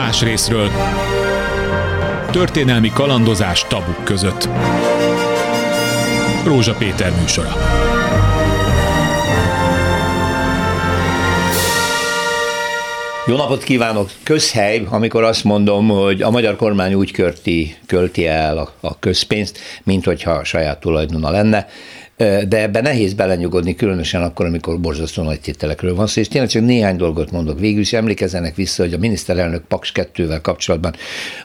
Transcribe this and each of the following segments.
Más részről történelmi kalandozás tabuk között. Rózsa Péter műsora. Jó napot kívánok! Közhely, amikor azt mondom, hogy a magyar kormány úgy körti, költi el a, a közpénzt, mint hogyha a saját tulajdona lenne de ebben nehéz belenyugodni, különösen akkor, amikor borzasztó nagy tételekről van szó, és tényleg csak néhány dolgot mondok. Végül, is emlékezzenek vissza, hogy a miniszterelnök Paks 2-vel kapcsolatban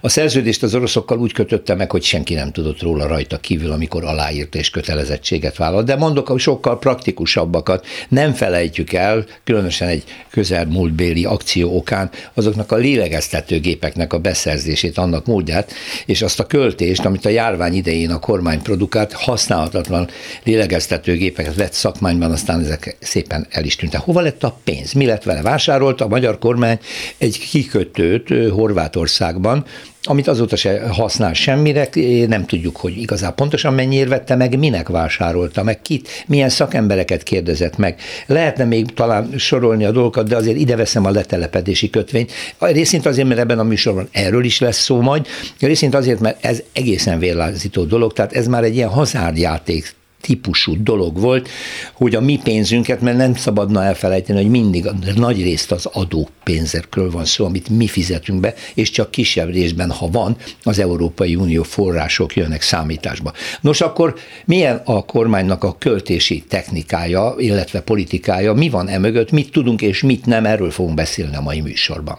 a szerződést az oroszokkal úgy kötötte meg, hogy senki nem tudott róla rajta kívül, amikor aláírt és kötelezettséget vállalt. De mondok a sokkal praktikusabbakat, nem felejtjük el, különösen egy közelmúltbéli akció okán, azoknak a lélegeztetőgépeknek a beszerzését, annak módját, és azt a költést, amit a járvány idején a kormány produkált, használhatatlan lélegeztetőgépek gépeket vett szakmányban, aztán ezek szépen el is tűntek. Hova lett a pénz? Mi lett vele? Vásárolt a magyar kormány egy kikötőt Horvátországban, amit azóta se használ semmire, nem tudjuk, hogy igazán pontosan mennyiért vette meg, minek vásárolta meg, kit, milyen szakembereket kérdezett meg. Lehetne még talán sorolni a dolgokat, de azért ide veszem a letelepedési kötvényt. Részint azért, mert ebben a műsorban erről is lesz szó majd, részint azért, mert ez egészen vérlázító dolog, tehát ez már egy ilyen hazárdjáték típusú dolog volt, hogy a mi pénzünket, mert nem szabadna elfelejteni, hogy mindig nagy részt az adó pénzekről van szó, amit mi fizetünk be, és csak kisebb részben, ha van, az Európai Unió források jönnek számításba. Nos, akkor milyen a kormánynak a költési technikája, illetve politikája, mi van e mögött, mit tudunk és mit nem, erről fogunk beszélni a mai műsorban.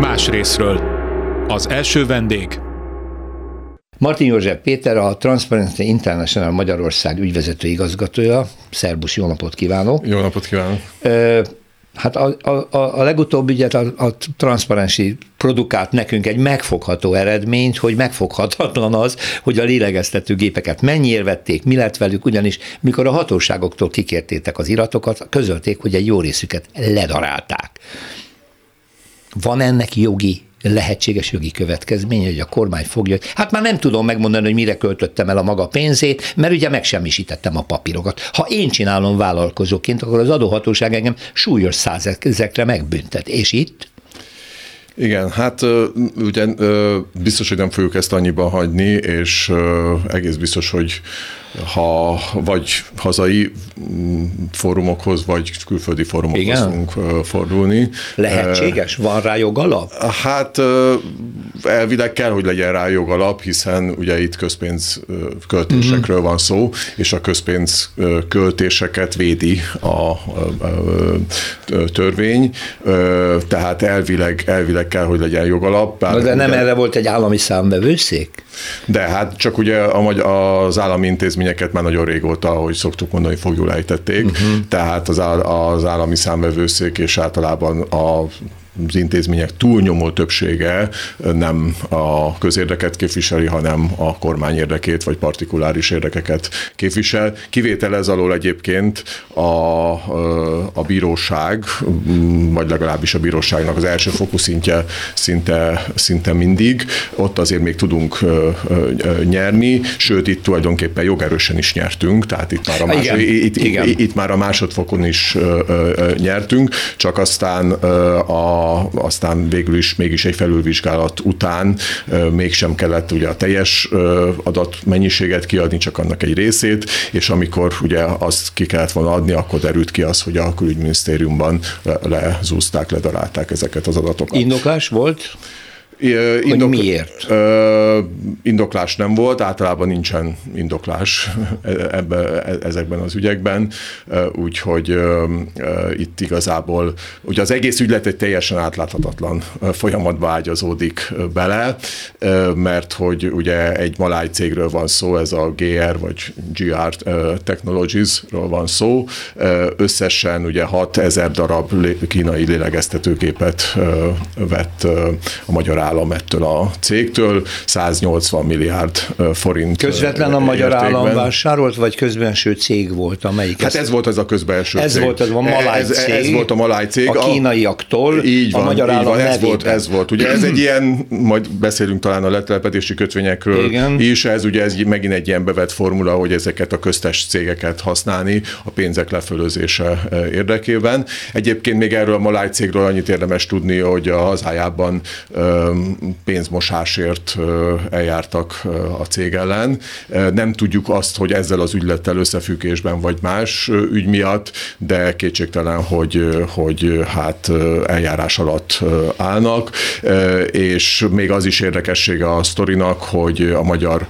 Más részről. Az első vendég Martin József Péter, a Transparency International Magyarország ügyvezető igazgatója. Szerbusz, jó napot kívánok! Jó napot kívánok! Hát a, a, a legutóbbi ügyet a, a Transparency produkált nekünk egy megfogható eredményt, hogy megfoghatatlan az, hogy a lélegeztető gépeket mennyiért vették, mi lett velük, ugyanis mikor a hatóságoktól kikértétek az iratokat, közölték, hogy egy jó részüket ledarálták. Van ennek jogi lehetséges jogi következménye, hogy a kormány fogja, hát már nem tudom megmondani, hogy mire költöttem el a maga pénzét, mert ugye megsemmisítettem a papírokat. Ha én csinálom vállalkozóként, akkor az adóhatóság engem súlyos százezekre megbüntet. És itt? Igen, hát ugye biztos, hogy nem fogjuk ezt annyiban hagyni, és egész biztos, hogy ha vagy hazai mm, fórumokhoz, vagy külföldi fórumokhoz Igen? fogunk fordulni. Lehetséges? Van rá jogalap? Hát elvileg kell, hogy legyen rá jogalap, hiszen ugye itt közpénz költésekről uh-huh. van szó, és a közpénz költéseket védi a törvény, tehát elvileg, elvileg kell, hogy legyen jogalap. Bár de nem ugye, erre volt egy állami számbevőszék? De hát csak ugye az állami intézményeket már nagyon régóta, ahogy szoktuk mondani, fogjul ejtették, uh-huh. tehát az, az állami számvevőszék és általában a az intézmények túlnyomó többsége nem a közérdeket képviseli, hanem a kormány érdekét vagy partikuláris érdekeket képvisel. Kivétel ez alól egyébként a, a bíróság, vagy legalábbis a bíróságnak az első fokú szintje szinte, szinte mindig. Ott azért még tudunk nyerni, sőt itt tulajdonképpen jogerősen is nyertünk, tehát itt már a, más, igen, itt, igen. Itt, itt már a másodfokon is nyertünk, csak aztán a aztán végül is mégis egy felülvizsgálat után mégsem kellett ugye a teljes adatmennyiséget kiadni, csak annak egy részét, és amikor ugye azt ki kellett volna adni, akkor derült ki az, hogy a külügyminisztériumban lezúzták, ledarálták ezeket az adatokat. Indoklás volt? Indok, hogy miért? Indoklás nem volt, általában nincsen indoklás ebbe, e, ezekben az ügyekben, úgyhogy itt igazából, ugye az egész ügylet egy teljesen átláthatatlan folyamatba ágyazódik bele, mert hogy ugye egy maláj cégről van szó, ez a GR vagy GR Technologies-ról van szó, összesen ugye 6000 darab kínai lélegeztetőgépet vett a magyar állam állam ettől a cégtől, 180 milliárd forint Közvetlen a magyar értékben. állam vásárolt, vagy közbenső cég volt, amelyik Hát ez volt ez a közbenső ez cég. volt az a maláj ez, cég. Ez volt a maláj cég. A kínaiaktól így van, a magyar állam van, ez volt, ez volt. Ugye ez egy ilyen, majd beszélünk talán a letelepedési kötvényekről Igen. is, ez ugye ez megint egy ilyen bevett formula, hogy ezeket a köztes cégeket használni a pénzek lefölözése érdekében. Egyébként még erről a maláj cégről annyit érdemes tudni, hogy a hazájában pénzmosásért eljártak a cég ellen. Nem tudjuk azt, hogy ezzel az ügylettel összefüggésben vagy más ügy miatt, de kétségtelen, hogy, hogy hát eljárás alatt állnak, és még az is érdekessége a sztorinak, hogy a magyar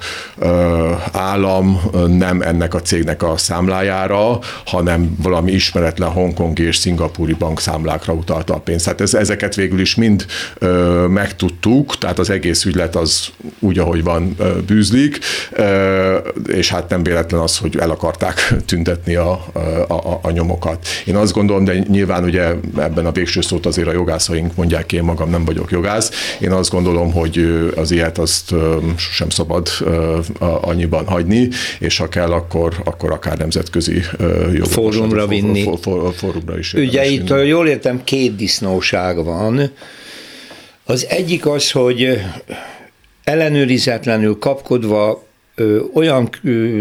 állam nem ennek a cégnek a számlájára, hanem valami ismeretlen hongkongi és szingapúri bankszámlákra utalta a pénzt. Tehát ez, ezeket végül is mind megtudtuk, tehát az egész ügylet az úgy, ahogy van, bűzlik, és hát nem véletlen az, hogy el akarták tüntetni a, a, a nyomokat. Én azt gondolom, de nyilván ugye ebben a végső szót azért a jogászaink mondják ki, én magam nem vagyok jogász. Én azt gondolom, hogy az ilyet azt sem szabad annyiban hagyni, és ha kell, akkor, akkor akár nemzetközi fórumra vinni. For, is. Ugye itt, jól értem, két disznóság van. Az egyik az, hogy ellenőrizetlenül kapkodva olyan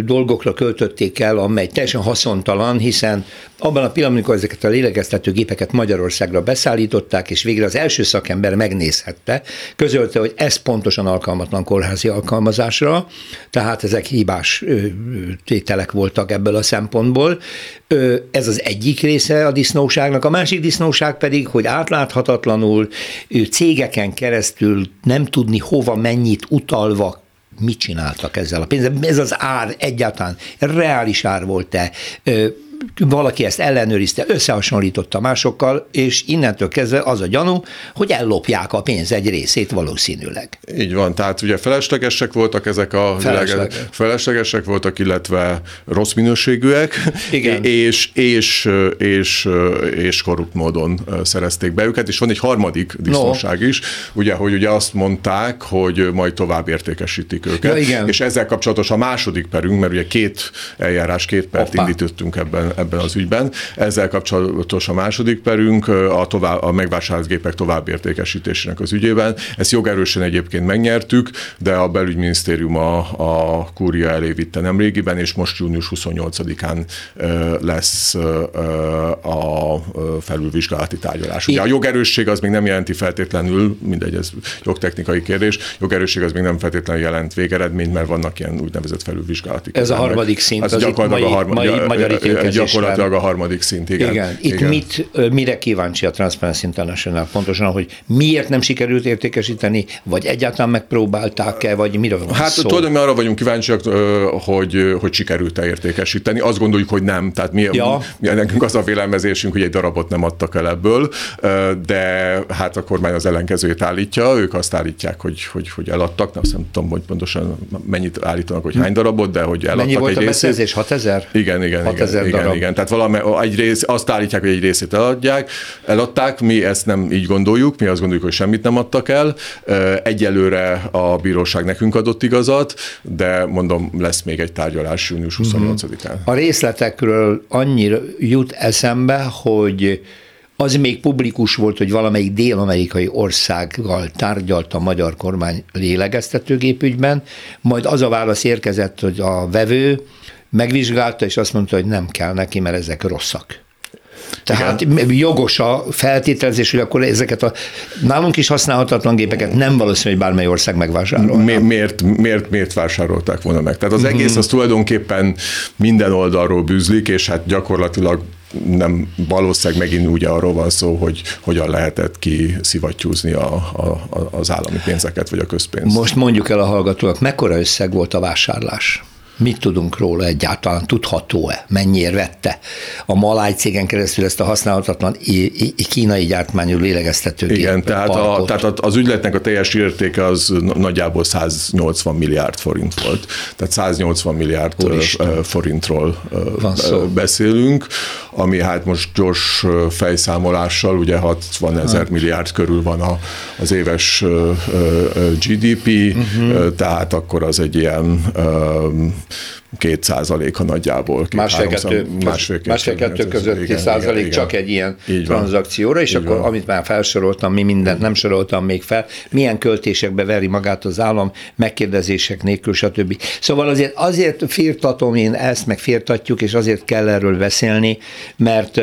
dolgokra költötték el, amely teljesen haszontalan, hiszen abban a pillanatban, amikor ezeket a lélegeztető gépeket Magyarországra beszállították, és végre az első szakember megnézhette, közölte, hogy ez pontosan alkalmatlan kórházi alkalmazásra, tehát ezek hibás tételek voltak ebből a szempontból. Ez az egyik része a disznóságnak, a másik disznóság pedig, hogy átláthatatlanul cégeken keresztül nem tudni hova mennyit utalva mit csináltak ezzel a pénzzel. Ez az ár egyáltalán reális ár volt-e? Valaki ezt ellenőrizte, összehasonlította másokkal, és innentől kezdve az a gyanú, hogy ellopják a pénz egy részét valószínűleg. Így van, tehát ugye feleslegesek voltak ezek a feleslegesek, feleslegesek voltak, illetve rossz minőségűek, Igen. És, és, és, és korrupt módon szerezték be őket, és van egy harmadik disznóság no. is, ugye, hogy ugye azt mondták, hogy majd tovább értékesítik őket, ja, igen. és ezzel kapcsolatos a második perünk, mert ugye két eljárás, két pert Opa. indítottunk ebben ebben, az ügyben. Ezzel kapcsolatos a második perünk, a, tovább, a megvásárolt gépek továbbértékesítésének az ügyében. Ezt jogerősen egyébként megnyertük, de a belügyminisztérium a, a kúria elé vitte nemrégiben, és most június 28-án lesz a felülvizsgálati tárgyalás. Ugye a jogerősség az még nem jelenti feltétlenül, mindegy, ez jogtechnikai kérdés, jogerősség az még nem feltétlenül jelent végeredményt, mert vannak ilyen úgynevezett felülvizsgálati. Ez a harmadik szint, az, az gyakorlatilag mai, a harmadik, mai, magyar gyakorlatilag a harmadik szint, igen. Igen, itt igen. mit, mire kíváncsi a Transparency International? Pontosan, hogy miért nem sikerült értékesíteni, vagy egyáltalán megpróbálták-e, vagy miről van Hát szó? tudom, arra vagyunk kíváncsiak, hogy, hogy sikerült-e értékesíteni. Azt gondoljuk, hogy nem. Tehát mi, ja. mi, nekünk az a vélemezésünk, hogy egy darabot nem adtak el ebből, de hát a kormány az ellenkezőjét állítja, ők azt állítják, hogy, hogy, hogy eladtak, nem, nem tudom, hogy pontosan mennyit állítanak, hogy hány darabot, de hogy eladtak Mennyi volt egy a beszerzés? 6000? Igen, igen, 6000 igen, darab. Igen. Tehát valami, egy rész, azt állítják, hogy egy részét eladják, eladták, mi ezt nem így gondoljuk, mi azt gondoljuk, hogy semmit nem adtak el. Egyelőre a bíróság nekünk adott igazat, de mondom, lesz még egy tárgyalás június 28-án. A részletekről annyira jut eszembe, hogy az még publikus volt, hogy valamelyik dél-amerikai országgal tárgyalt a magyar kormány lélegeztetőgépügyben, majd az a válasz érkezett, hogy a vevő megvizsgálta, és azt mondta, hogy nem kell neki, mert ezek rosszak. Tehát Igen. jogos a feltételezés, hogy akkor ezeket a nálunk is használhatatlan gépeket nem valószínű, hogy bármely ország megvásárol. Mi, miért, miért, miért vásárolták volna meg? Tehát az mm-hmm. egész az tulajdonképpen minden oldalról bűzlik, és hát gyakorlatilag nem valószínűleg megint ugye arról van szó, hogy hogyan lehetett ki szivattyúzni a, a, az állami pénzeket, vagy a közpénzt. Most mondjuk el a hallgatóak, mekkora összeg volt a vásárlás? Mit tudunk róla egyáltalán? Tudható-e? Mennyire vette a Maláj cégen keresztül ezt a használhatatlan kínai gyártmányú lélegeztetőgépet? Igen, tehát, a, tehát az ügyletnek a teljes értéke az nagyjából 180 milliárd forint volt. Tehát 180 milliárd Úristen. forintról Van szó. beszélünk, ami hát most gyors fejszámolással ugye 60 ezer hát. milliárd körül van a, az éves GDP, uh-huh. Mhm. tehát akkor az egy ilyen két százaléka nagyjából. Másfél-kettő másfél, másfél kettő közötti igen, százalék igen, csak egy ilyen így tranzakcióra, és akkor van. amit már felsoroltam, mi mindent nem soroltam még fel, milyen költésekbe veri magát az állam, megkérdezések nélkül, stb. Szóval azért, azért firtatom én ezt, meg firtatjuk, és azért kell erről beszélni, mert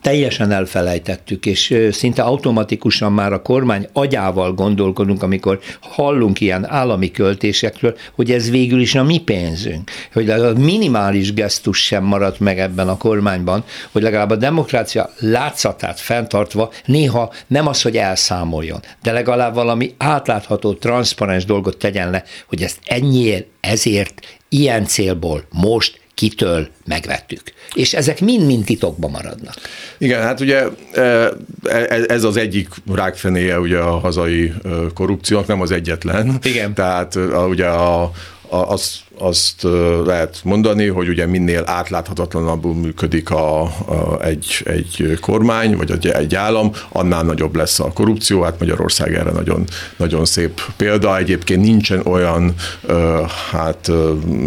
teljesen elfelejtettük, és szinte automatikusan már a kormány agyával gondolkodunk, amikor hallunk ilyen állami költésekről, hogy ez végül is a mi pénzünk. Hogy a minimális gesztus sem maradt meg ebben a kormányban, hogy legalább a demokrácia látszatát fenntartva néha nem az, hogy elszámoljon, de legalább valami átlátható, transzparens dolgot tegyen le, hogy ezt ennyiért, ezért, ilyen célból most kitől megvettük. És ezek mind-mind titokban maradnak. Igen, hát ugye e, e, ez az egyik rákfenéje ugye a hazai korrupciónak, nem az egyetlen. Igen. Tehát ugye a, a, az azt lehet mondani, hogy ugye minél átláthatatlanabbul működik a, a, egy, egy kormány, vagy egy, egy állam, annál nagyobb lesz a korrupció. Hát Magyarország erre nagyon, nagyon szép példa. Egyébként nincsen olyan hát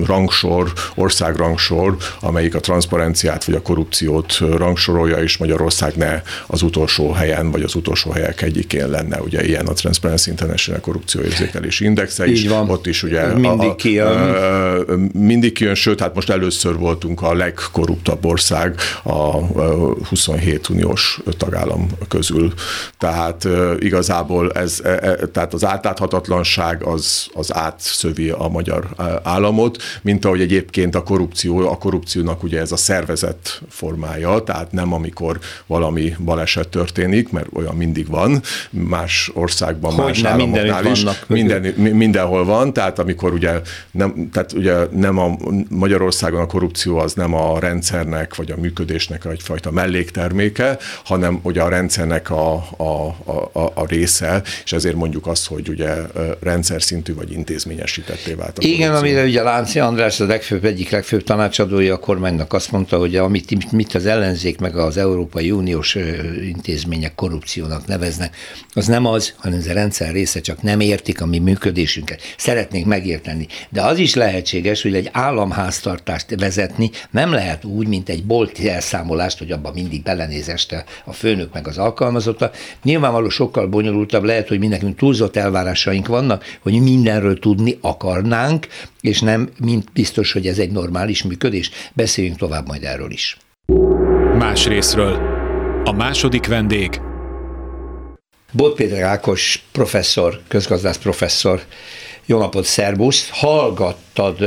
rangsor, országrangsor, amelyik a transzparenciát vagy a korrupciót rangsorolja, és Magyarország ne az utolsó helyen, vagy az utolsó helyek egyikén lenne. Ugye ilyen a Transparency International korrupcióérzékelési indexe is. van. Ott is ugye mindig a, a, mindig kijön, sőt, hát most először voltunk a legkorruptabb ország a 27 uniós tagállam közül. Tehát igazából ez, e, e, tehát az átláthatatlanság az, az átszövi a magyar államot, mint ahogy egyébként a korrupció, a korrupciónak ugye ez a szervezet formája, tehát nem amikor valami baleset történik, mert olyan mindig van, más országban, hogy más államoknál is, minden, mindenhol van, tehát amikor ugye nem, tehát ugye nem a Magyarországon a korrupció az nem a rendszernek vagy a működésnek egyfajta mellékterméke, hanem ugye a rendszernek a, a, a, a része, és ezért mondjuk azt, hogy ugye rendszer szintű vagy intézményesítetté vált. A Igen, amire ugye Lánci András, az legfőbb, egyik legfőbb tanácsadója a kormánynak azt mondta, hogy amit mit az ellenzék meg az Európai Uniós intézmények korrupciónak neveznek, az nem az, hanem ez a rendszer része, csak nem értik a mi működésünket. Szeretnénk megérteni. De az is lehetséges, hogy egy államháztartást vezetni nem lehet úgy, mint egy bolti elszámolást, hogy abban mindig belenéz este a főnök meg az alkalmazotta. Nyilvánvaló sokkal bonyolultabb lehet, hogy mindenkünk túlzott elvárásaink vannak, hogy mindenről tudni akarnánk, és nem mint biztos, hogy ez egy normális működés. Beszéljünk tovább majd erről is. Más részről. A második vendég Bot Péter Ákos professzor, közgazdász professzor, jó napot, szervusz! Hallgattad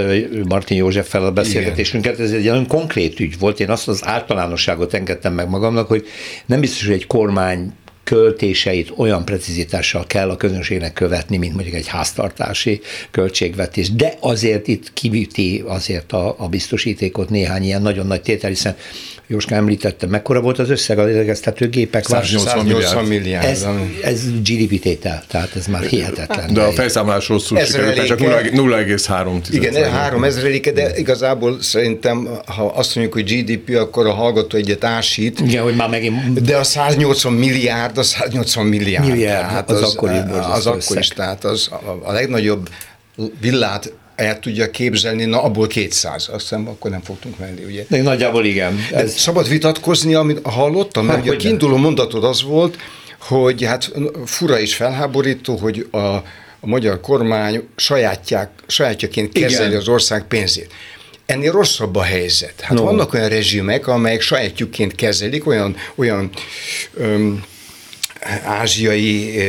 Martin József fel a beszélgetésünket, Igen. ez egy nagyon konkrét ügy volt. Én azt az általánosságot engedtem meg magamnak, hogy nem biztos, hogy egy kormány költéseit olyan precizitással kell a közönségnek követni, mint mondjuk egy háztartási költségvetés. De azért itt kivíti azért a, a biztosítékot néhány ilyen nagyon nagy tétel, hiszen Jóska említette, mekkora volt az összeg a lélegeztető gépek? 180 milliárd. milliárd. Ez, ez GDP tétel, tehát ez már hihetetlen. De a felszámolás rosszul sikerült, csak 0,3. Igen, 3 ezreléke, de igazából szerintem, ha azt mondjuk, hogy GDP, akkor a hallgató egyet ásít. Igen, hogy már megint... De a 180 milliárd, a 180 milliárd. Milliárd, tehát az, az, akkor, az, az akkor is, tehát az a, a legnagyobb villát el tudja képzelni, na abból 200, azt hiszem, akkor nem fogtunk menni, ugye? De nagyjából igen. Ez... Szabad vitatkozni, amit hallottam, mert ugye a kiinduló mondatod az volt, hogy hát fura és felháborító, hogy a, a magyar kormány sajátják, sajátjaként kezeli igen. az ország pénzét. Ennél rosszabb a helyzet. Hát no. vannak olyan rezsimek, amelyek sajátjukként kezelik, olyan, olyan öm, ázsiai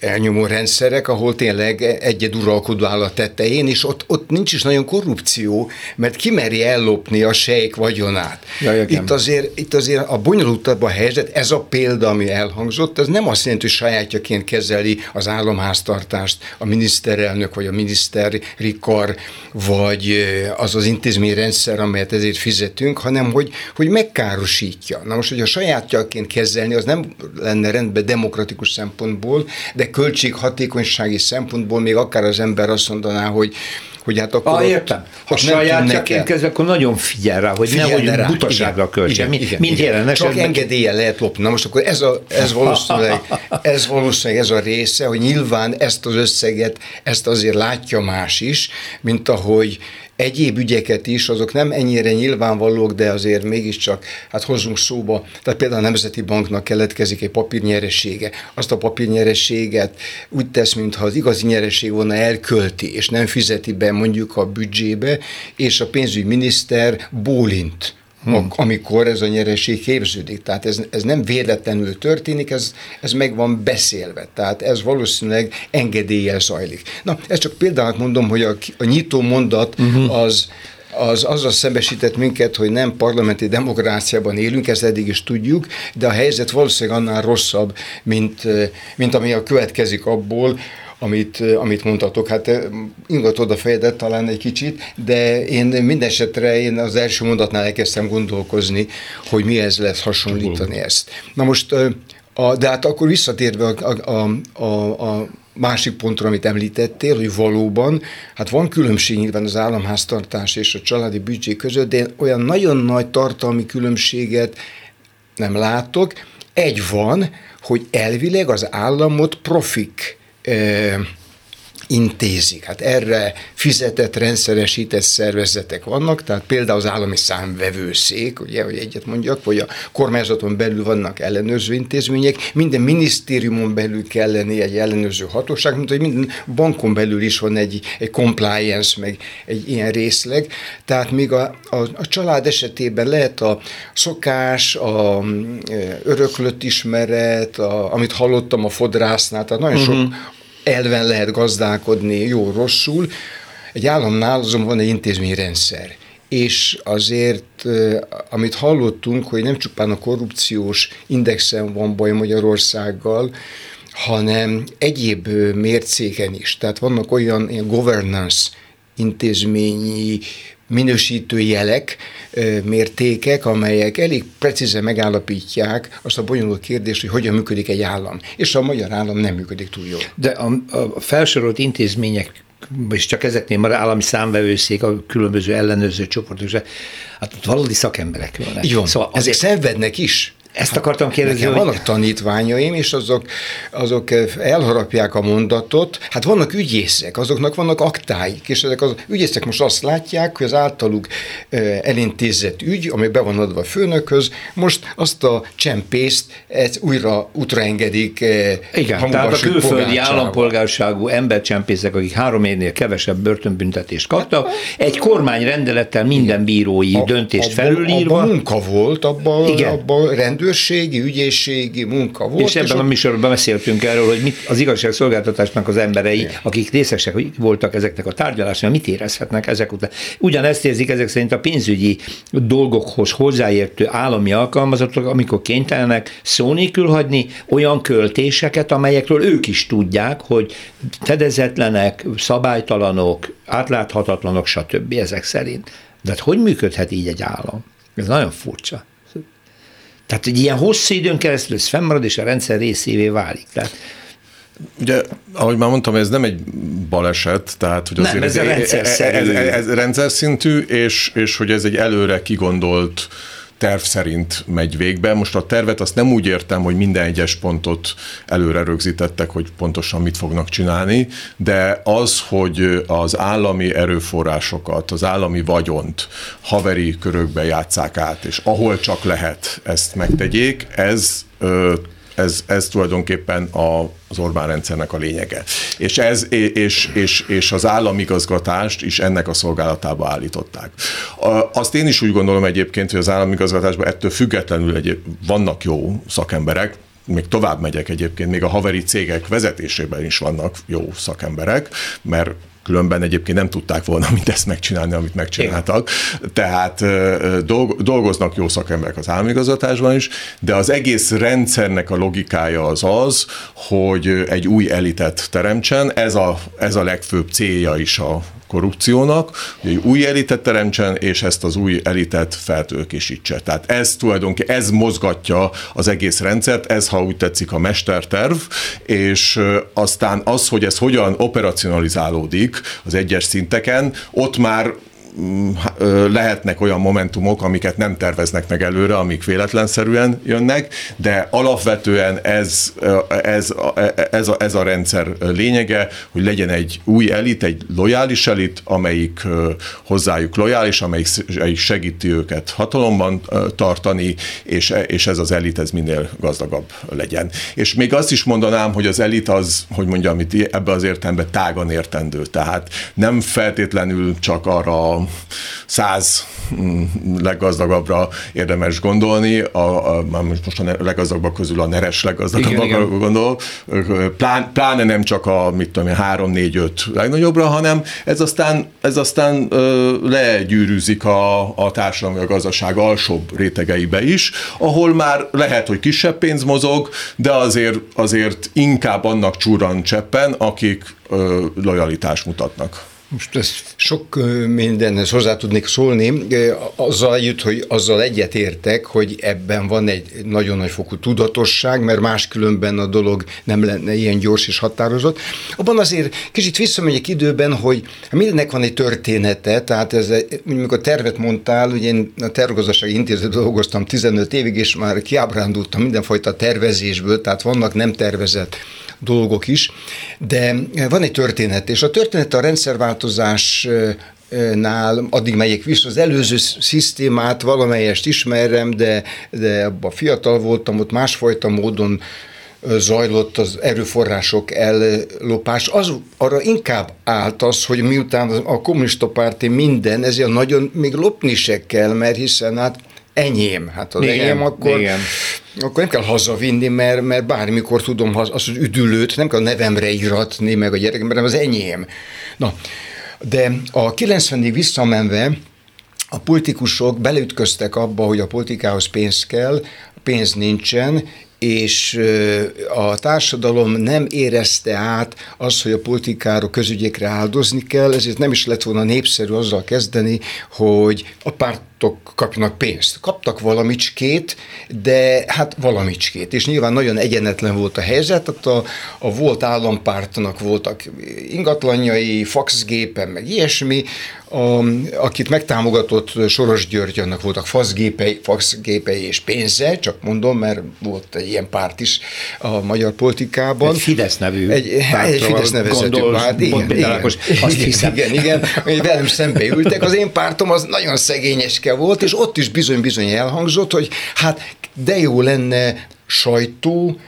elnyomó rendszerek, ahol tényleg egyed uralkodó áll a tetején, és ott, ott nincs is nagyon korrupció, mert kimeri ellopni a sejk vagyonát. Ja, itt, azért, itt azért a bonyolultabb a helyzet, ez a példa, ami elhangzott, ez nem azt jelenti, hogy sajátjaként kezeli az államháztartást a miniszterelnök, vagy a miniszteri kar, vagy az az intézményrendszer, amelyet ezért fizetünk, hanem hogy, hogy megkárosítja. Na most, hogy a sajátjaként kezelni, az nem lenne rendben demokratikus szempontból, de költséghatékonysági szempontból még akár az ember azt mondaná, hogy hogy hát akkor... Ah, értem. Ha sajátjaként kezd, akkor nagyon figyel rá, hogy figyel nehogy rá. butaságra költse. Igen, igen. Csak engedélye lehet lopni. Na most akkor ez, a, ez, valószínűleg, ez valószínűleg ez a része, hogy nyilván ezt az összeget, ezt azért látja más is, mint ahogy egyéb ügyeket is, azok nem ennyire nyilvánvalók, de azért mégiscsak hát hozzunk szóba. Tehát például a Nemzeti Banknak keletkezik egy papírnyeressége. Azt a papírnyerességet úgy tesz, mintha az igazi nyeresség volna elkölti, és nem fizeti be mondjuk a büdzsébe, és a pénzügyminiszter bólint hmm. amikor ez a nyereség képződik. Tehát ez, ez nem véletlenül történik, ez, ez meg van beszélve. Tehát ez valószínűleg engedéllyel zajlik. Na, ezt csak például mondom, hogy a, a nyitó mondat uh-huh. az az azzal szembesített minket, hogy nem parlamenti demokráciában élünk, ezt eddig is tudjuk, de a helyzet valószínűleg annál rosszabb, mint, mint ami a következik abból, amit, amit mondtatok. Hát ingatod a fejedet talán egy kicsit, de én minden esetre én az első mondatnál elkezdtem gondolkozni, hogy mi ez lesz hasonlítani ezt. Na most, a, de hát akkor visszatérve a, a, a, a másik pontra, amit említettél, hogy valóban, hát van különbség nyilván az államháztartás és a családi büdzsé között, de olyan nagyon nagy tartalmi különbséget nem látok. Egy van, hogy elvileg az államot profik intézik. Hát erre fizetett, rendszeresített szervezetek vannak, tehát például az állami számvevőszék, ugye, hogy egyet mondjak, vagy a kormányzaton belül vannak ellenőrző intézmények, minden minisztériumon belül kell lenni egy ellenőrző hatóság, mint hogy minden bankon belül is van egy, egy compliance, meg egy ilyen részleg. Tehát még a, a, a család esetében lehet a szokás, a öröklött ismeret, a, amit hallottam a fodrásznál, tehát nagyon uh-huh. sok elven lehet gazdálkodni jó-rosszul. Egy államnál azon van egy intézményrendszer. És azért, amit hallottunk, hogy nem csupán a korrupciós indexen van baj Magyarországgal, hanem egyéb mércéken is. Tehát vannak olyan governance intézményi minősítő jelek, mértékek, amelyek elég precízen megállapítják azt a bonyolult kérdést, hogy hogyan működik egy állam. És a magyar állam nem működik túl jól. De a, a felsorolt intézmények és csak ezeknél már állami számvevőszék, a különböző ellenőrző csoportok, hát ott valódi szakemberek vannak. Jó, szóval ezek szenvednek is. Ezt akartam kérdezni, Nekem hogy... vannak tanítványaim, és azok, azok elharapják a mondatot. Hát vannak ügyészek, azoknak vannak aktáik, és ezek az ügyészek most azt látják, hogy az általuk elintézett ügy, ami be van adva a főnökhöz, most azt a csempészt újra útra engedik. Igen, tehát a külföldi állampolgárságú embercsempészek, akik három évnél kevesebb börtönbüntetést kaptak, egy kormányrendelettel minden bírói a, döntést abba, felülírva. Abban munka volt, abban, abban rendőr rendőrségi, ügyészségi munka volt. És ebben és a műsorban beszéltünk erről, hogy mit az igazságszolgáltatásnak az emberei, Igen. akik részesek voltak ezeknek a tárgyalásnak, mit érezhetnek ezek után. Ugyanezt érzik ezek szerint a pénzügyi dolgokhoz hozzáértő állami alkalmazottak, amikor kénytelenek szó nélkül hagyni olyan költéseket, amelyekről ők is tudják, hogy fedezetlenek, szabálytalanok, átláthatatlanok, stb. ezek szerint. De hát hogy működhet így egy állam? Ez nagyon furcsa. Tehát egy ilyen hosszú időn keresztül ez fennmarad, és a rendszer részévé válik. Tehát Ugye, ahogy már mondtam, ez nem egy baleset, tehát hogy azért nem, ez, ez, ez, ez, ez rendszer szintű, és, és hogy ez egy előre kigondolt terv szerint megy végbe. Most a tervet azt nem úgy értem, hogy minden egyes pontot előre rögzítettek, hogy pontosan mit fognak csinálni, de az, hogy az állami erőforrásokat, az állami vagyont haveri körökbe játszák át, és ahol csak lehet ezt megtegyék, ez ez, ez tulajdonképpen a, az Orbán rendszernek a lényege. És, ez, és, és, és az államigazgatást is ennek a szolgálatába állították. Azt én is úgy gondolom egyébként, hogy az államigazgatásban ettől függetlenül egy, vannak jó szakemberek, még tovább megyek egyébként, még a haveri cégek vezetésében is vannak jó szakemberek, mert különben egyébként nem tudták volna mindezt megcsinálni, amit megcsináltak. Igen. Tehát dolgoznak jó szakemberek az államigazgatásban is, de az egész rendszernek a logikája az az, hogy egy új elitet teremtsen, ez a, ez a legfőbb célja is a korrupciónak, hogy egy új elitet teremtsen, és ezt az új elitet feltőkésítse. Tehát ez tulajdonképpen, ez mozgatja az egész rendszert, ez, ha úgy tetszik, a mesterterv, és aztán az, hogy ez hogyan operacionalizálódik az egyes szinteken, ott már lehetnek olyan momentumok, amiket nem terveznek meg előre, amik véletlenszerűen jönnek, de alapvetően ez, ez, ez, a, ez a rendszer lényege, hogy legyen egy új elit, egy lojális elit, amelyik hozzájuk lojális, amelyik segíti őket hatalomban tartani, és, és ez az elit ez minél gazdagabb legyen. És még azt is mondanám, hogy az elit az, hogy mondjam, itt ebbe az értelemben tágan értendő. Tehát nem feltétlenül csak arra száz mm, leggazdagabbra érdemes gondolni, a, a, most a leggazdagabbak közül a neres leggazdagabbakra gondol, Plán, pláne nem csak a, mit tudom én, három, négy, öt legnagyobbra, hanem ez aztán, ez aztán ö, legyűrűzik a, a társadalmi, a gazdaság alsóbb rétegeibe is, ahol már lehet, hogy kisebb pénz mozog, de azért, azért inkább annak csúran cseppen, akik ö, lojalitást mutatnak. Most ezt sok mindenhez hozzá tudnék szólni, azzal jut, hogy azzal egyetértek, hogy ebben van egy nagyon nagy fokú tudatosság, mert máskülönben a dolog nem lenne ilyen gyors és határozott. Abban azért kicsit visszamegyek időben, hogy mindennek van egy története, tehát ez, amikor tervet mondtál, ugye én a tervgazdasági intézetben dolgoztam 15 évig, és már kiábrándultam mindenfajta tervezésből, tehát vannak nem tervezett dolgok is, de van egy történet, és a történet a rendszerváltozás nál, addig megyek vissza, az előző szisztémát valamelyest ismerem, de, de abban fiatal voltam, ott másfajta módon zajlott az erőforrások ellopás, az arra inkább állt az, hogy miután a kommunista párti minden, ezért nagyon még lopni se kell, mert hiszen hát enyém. Hát az igen, enyém, akkor, igen. akkor nem kell hazavinni, mert, mert bármikor tudom az, az üdülőt, nem kell a nevemre íratni, meg a gyerekem, mert az enyém. Na, de a 90-ig visszamenve a politikusok beleütköztek abba, hogy a politikához pénz kell, pénz nincsen, és a társadalom nem érezte át azt, hogy a politikára közügyekre áldozni kell, ezért nem is lett volna népszerű azzal kezdeni, hogy a párt pártok kapnak pénzt. Kaptak valamicskét, de hát valamicskét. És nyilván nagyon egyenetlen volt a helyzet, tehát a, a volt állampártnak voltak ingatlanjai, faxgépen, meg ilyesmi, a, akit megtámogatott Soros György, annak voltak faxgépei, faxgépei és pénze, csak mondom, mert volt egy ilyen párt is a magyar politikában. Egy Fidesz nevű egy, egy Fidesz nevezetű párt. Igen, igen, azt hiszem. igen, igen, igen, velem szembe ültek. Az én pártom az nagyon szegényes szürke volt, és ott is bizony-bizony elhangzott, hogy hát de jó lenne sajtó,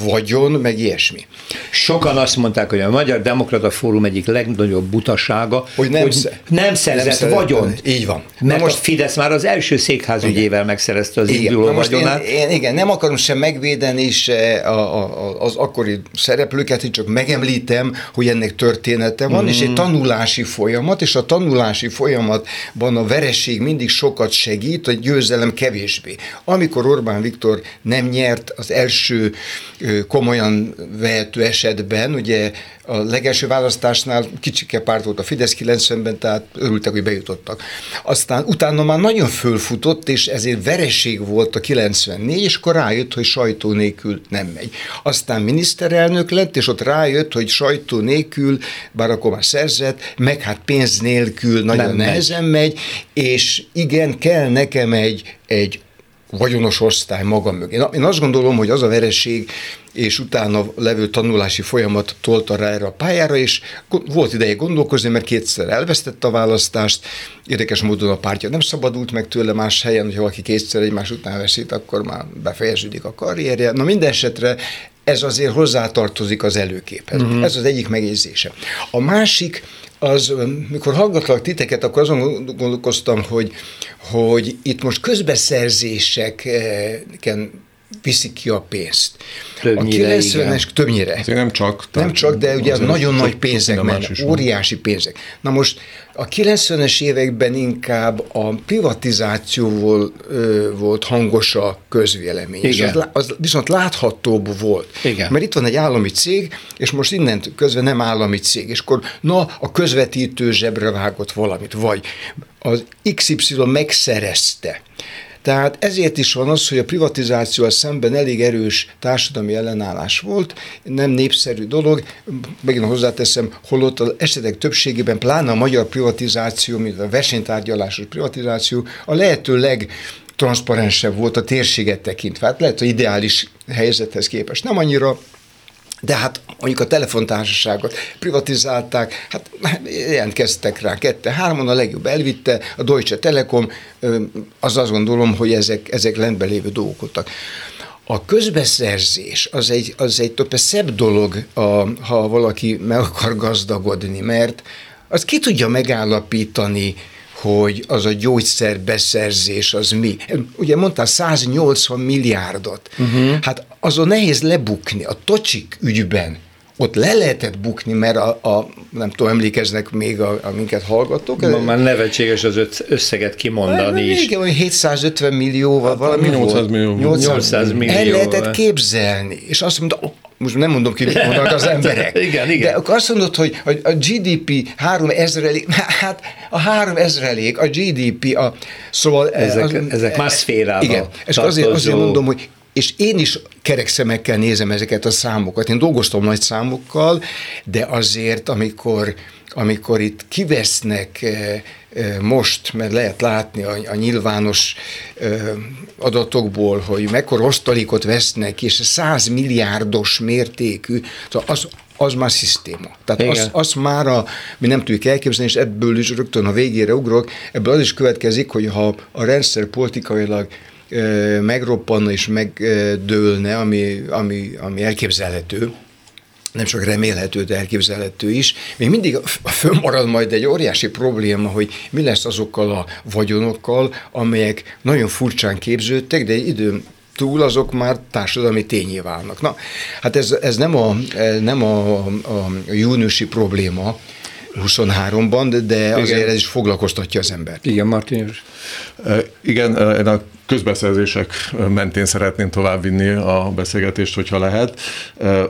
vagyon, meg ilyesmi. Sokan azt mondták, hogy a Magyar Demokrata Fórum egyik legnagyobb butasága, hogy nem, hogy nem szerzett nem vagyon. Így van. Mert most a Fidesz már az első székházügyével megszerezte az igen. induló vagyonát. Én, én, igen, nem akarom sem megvédeni se a, a, az akkori szereplőket, csak megemlítem, hogy ennek története van, mm. és egy mm. tanulási folyamat, és a tanulási folyamatban a vereség mindig sokat segít, a győzelem kevésbé. Amikor Orbán Viktor nem nyert az első komolyan vehető esetben, ugye a legelső választásnál kicsike párt volt a Fidesz 90-ben, tehát örültek, hogy bejutottak. Aztán utána már nagyon fölfutott, és ezért vereség volt a 94, és akkor rájött, hogy sajtó nélkül nem megy. Aztán miniszterelnök lett, és ott rájött, hogy sajtó nélkül, bár akkor már szerzett, meg hát pénz nélkül nagyon nem nehezen megy. megy, és igen, kell nekem egy, egy vagyonos osztály maga mögé. Én azt gondolom, hogy az a vereség és utána levő tanulási folyamat tolta rá erre a pályára, és volt ideje gondolkozni, mert kétszer elvesztette a választást, érdekes módon a pártja nem szabadult meg tőle más helyen, hogyha valaki kétszer egymás után veszít, akkor már befejeződik a karrierje. Na minden esetre ez azért hozzátartozik az előképhez. Uh-huh. Ez az egyik megjegyzése. A másik, az, mikor hallgatlak titeket, akkor azon gondolkoztam, hogy, hogy itt most közbeszerzéseken viszik ki a pénzt. Többnyire, a 90-es, többnyire. Azért nem csak. Nem csak, de ugye az nagyon nagy pénzek mennek, óriási pénzek. Na most a 90-es években inkább a privatizációval ö, volt hangos a közvélemény. Igen. És az, az viszont láthatóbb volt. Igen. Mert itt van egy állami cég, és most innent közve nem állami cég, és akkor na, a közvetítő zsebre vágott valamit, vagy az XY megszerezte. Tehát ezért is van az, hogy a privatizáció szemben elég erős társadalmi ellenállás volt, nem népszerű dolog, megint hozzáteszem, holott az esetek többségében, pláne a magyar privatizáció, mint a versenytárgyalásos privatizáció, a lehető leg transzparensebb volt a térséget tekintve. Hát lehet, hogy ideális helyzethez képest. Nem annyira de hát mondjuk a telefontársaságot privatizálták, hát jelentkeztek rá kette, hárman, a legjobb elvitte, a Deutsche Telekom, az azt gondolom, hogy ezek, ezek lentbe lévő dolgok. A közbeszerzés az egy, az egy több szebb dolog, a, ha valaki meg akar gazdagodni, mert az ki tudja megállapítani, hogy az a gyógyszerbeszerzés az mi. Ugye mondtál 180 milliárdot. Uh-huh. Hát azon nehéz lebukni. A tocsik ügyben ott le lehetett bukni, mert a, a nem tudom, emlékeznek még a, a minket hallgatók. Ma már nevetséges az összeget kimondani is. Igen, 750 millióval hát, valami 800 millió. 800 millió. El lehetett képzelni. És azt mondta, most nem mondom ki, mit mondanak az emberek. igen, igen. De akkor azt mondod, hogy a GDP 3 ezrelék, hát a 3 ezrelék, a GDP, a, szóval... Ezek, az, ezek más szférába Igen, és azért, azért mondom, hogy és én is kerek szemekkel nézem ezeket a számokat. Én dolgoztam nagy számokkal, de azért, amikor, amikor itt kivesznek eh, eh, most, mert lehet látni a, a nyilvános eh, adatokból, hogy mekkora osztalékot vesznek, és 100 milliárdos mértékű, szóval az, az már szisztéma. Tehát azt, az már a, mi nem tudjuk elképzelni, és ebből is rögtön a végére ugrok, ebből az is következik, hogy ha a rendszer politikailag megroppanna és megdőlne, ami, ami, ami elképzelhető, nem csak remélhető, de elképzelhető is. Még mindig fönnmarad majd egy óriási probléma, hogy mi lesz azokkal a vagyonokkal, amelyek nagyon furcsán képződtek, de időn túl azok már társadalmi tényé válnak. Na, hát ez, ez nem, a, nem a, a, a júniusi probléma, 23-ban, de azért Igen. ez is foglalkoztatja az embert. Igen, Martin. Igen, én a közbeszerzések mentén szeretném továbbvinni a beszélgetést, hogyha lehet.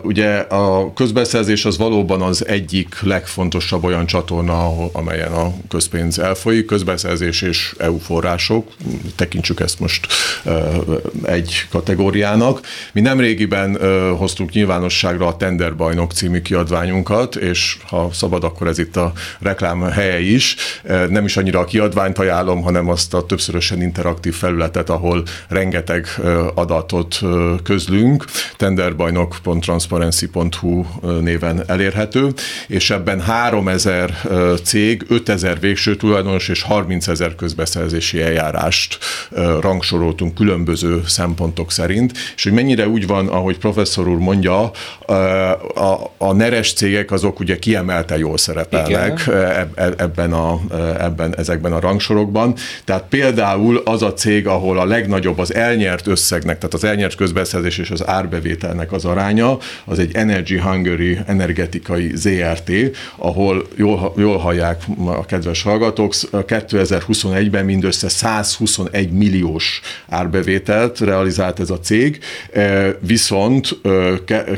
Ugye a közbeszerzés az valóban az egyik legfontosabb olyan csatorna, amelyen a közpénz elfolyik, közbeszerzés és EU források, tekintsük ezt most egy kategóriának. Mi nem régiben hoztunk nyilvánosságra a Tenderbajnok című kiadványunkat, és ha szabad, akkor ez itt a reklám helye is. Nem is annyira a kiadványt ajánlom, hanem azt a többszörösen interaktív felületet, felület, ahol rengeteg adatot közlünk, tenderbajnok.transparency.hu néven elérhető, és ebben 3000 cég, 5000 végső tulajdonos és 30 ezer közbeszerzési eljárást rangsoroltunk különböző szempontok szerint, és hogy mennyire úgy van, ahogy professzor úr mondja, a, a neres cégek azok ugye kiemelte jól szerepelnek Igen. ebben, a, ebben, ezekben a rangsorokban. Tehát például az a cég, ahol ahol a legnagyobb az elnyert összegnek, tehát az elnyert közbeszerzés és az árbevételnek az aránya, az egy Energy Hungary energetikai ZRT, ahol jól, jól hallják a kedves hallgatók, 2021-ben mindössze 121 milliós árbevételt realizált ez a cég, e, viszont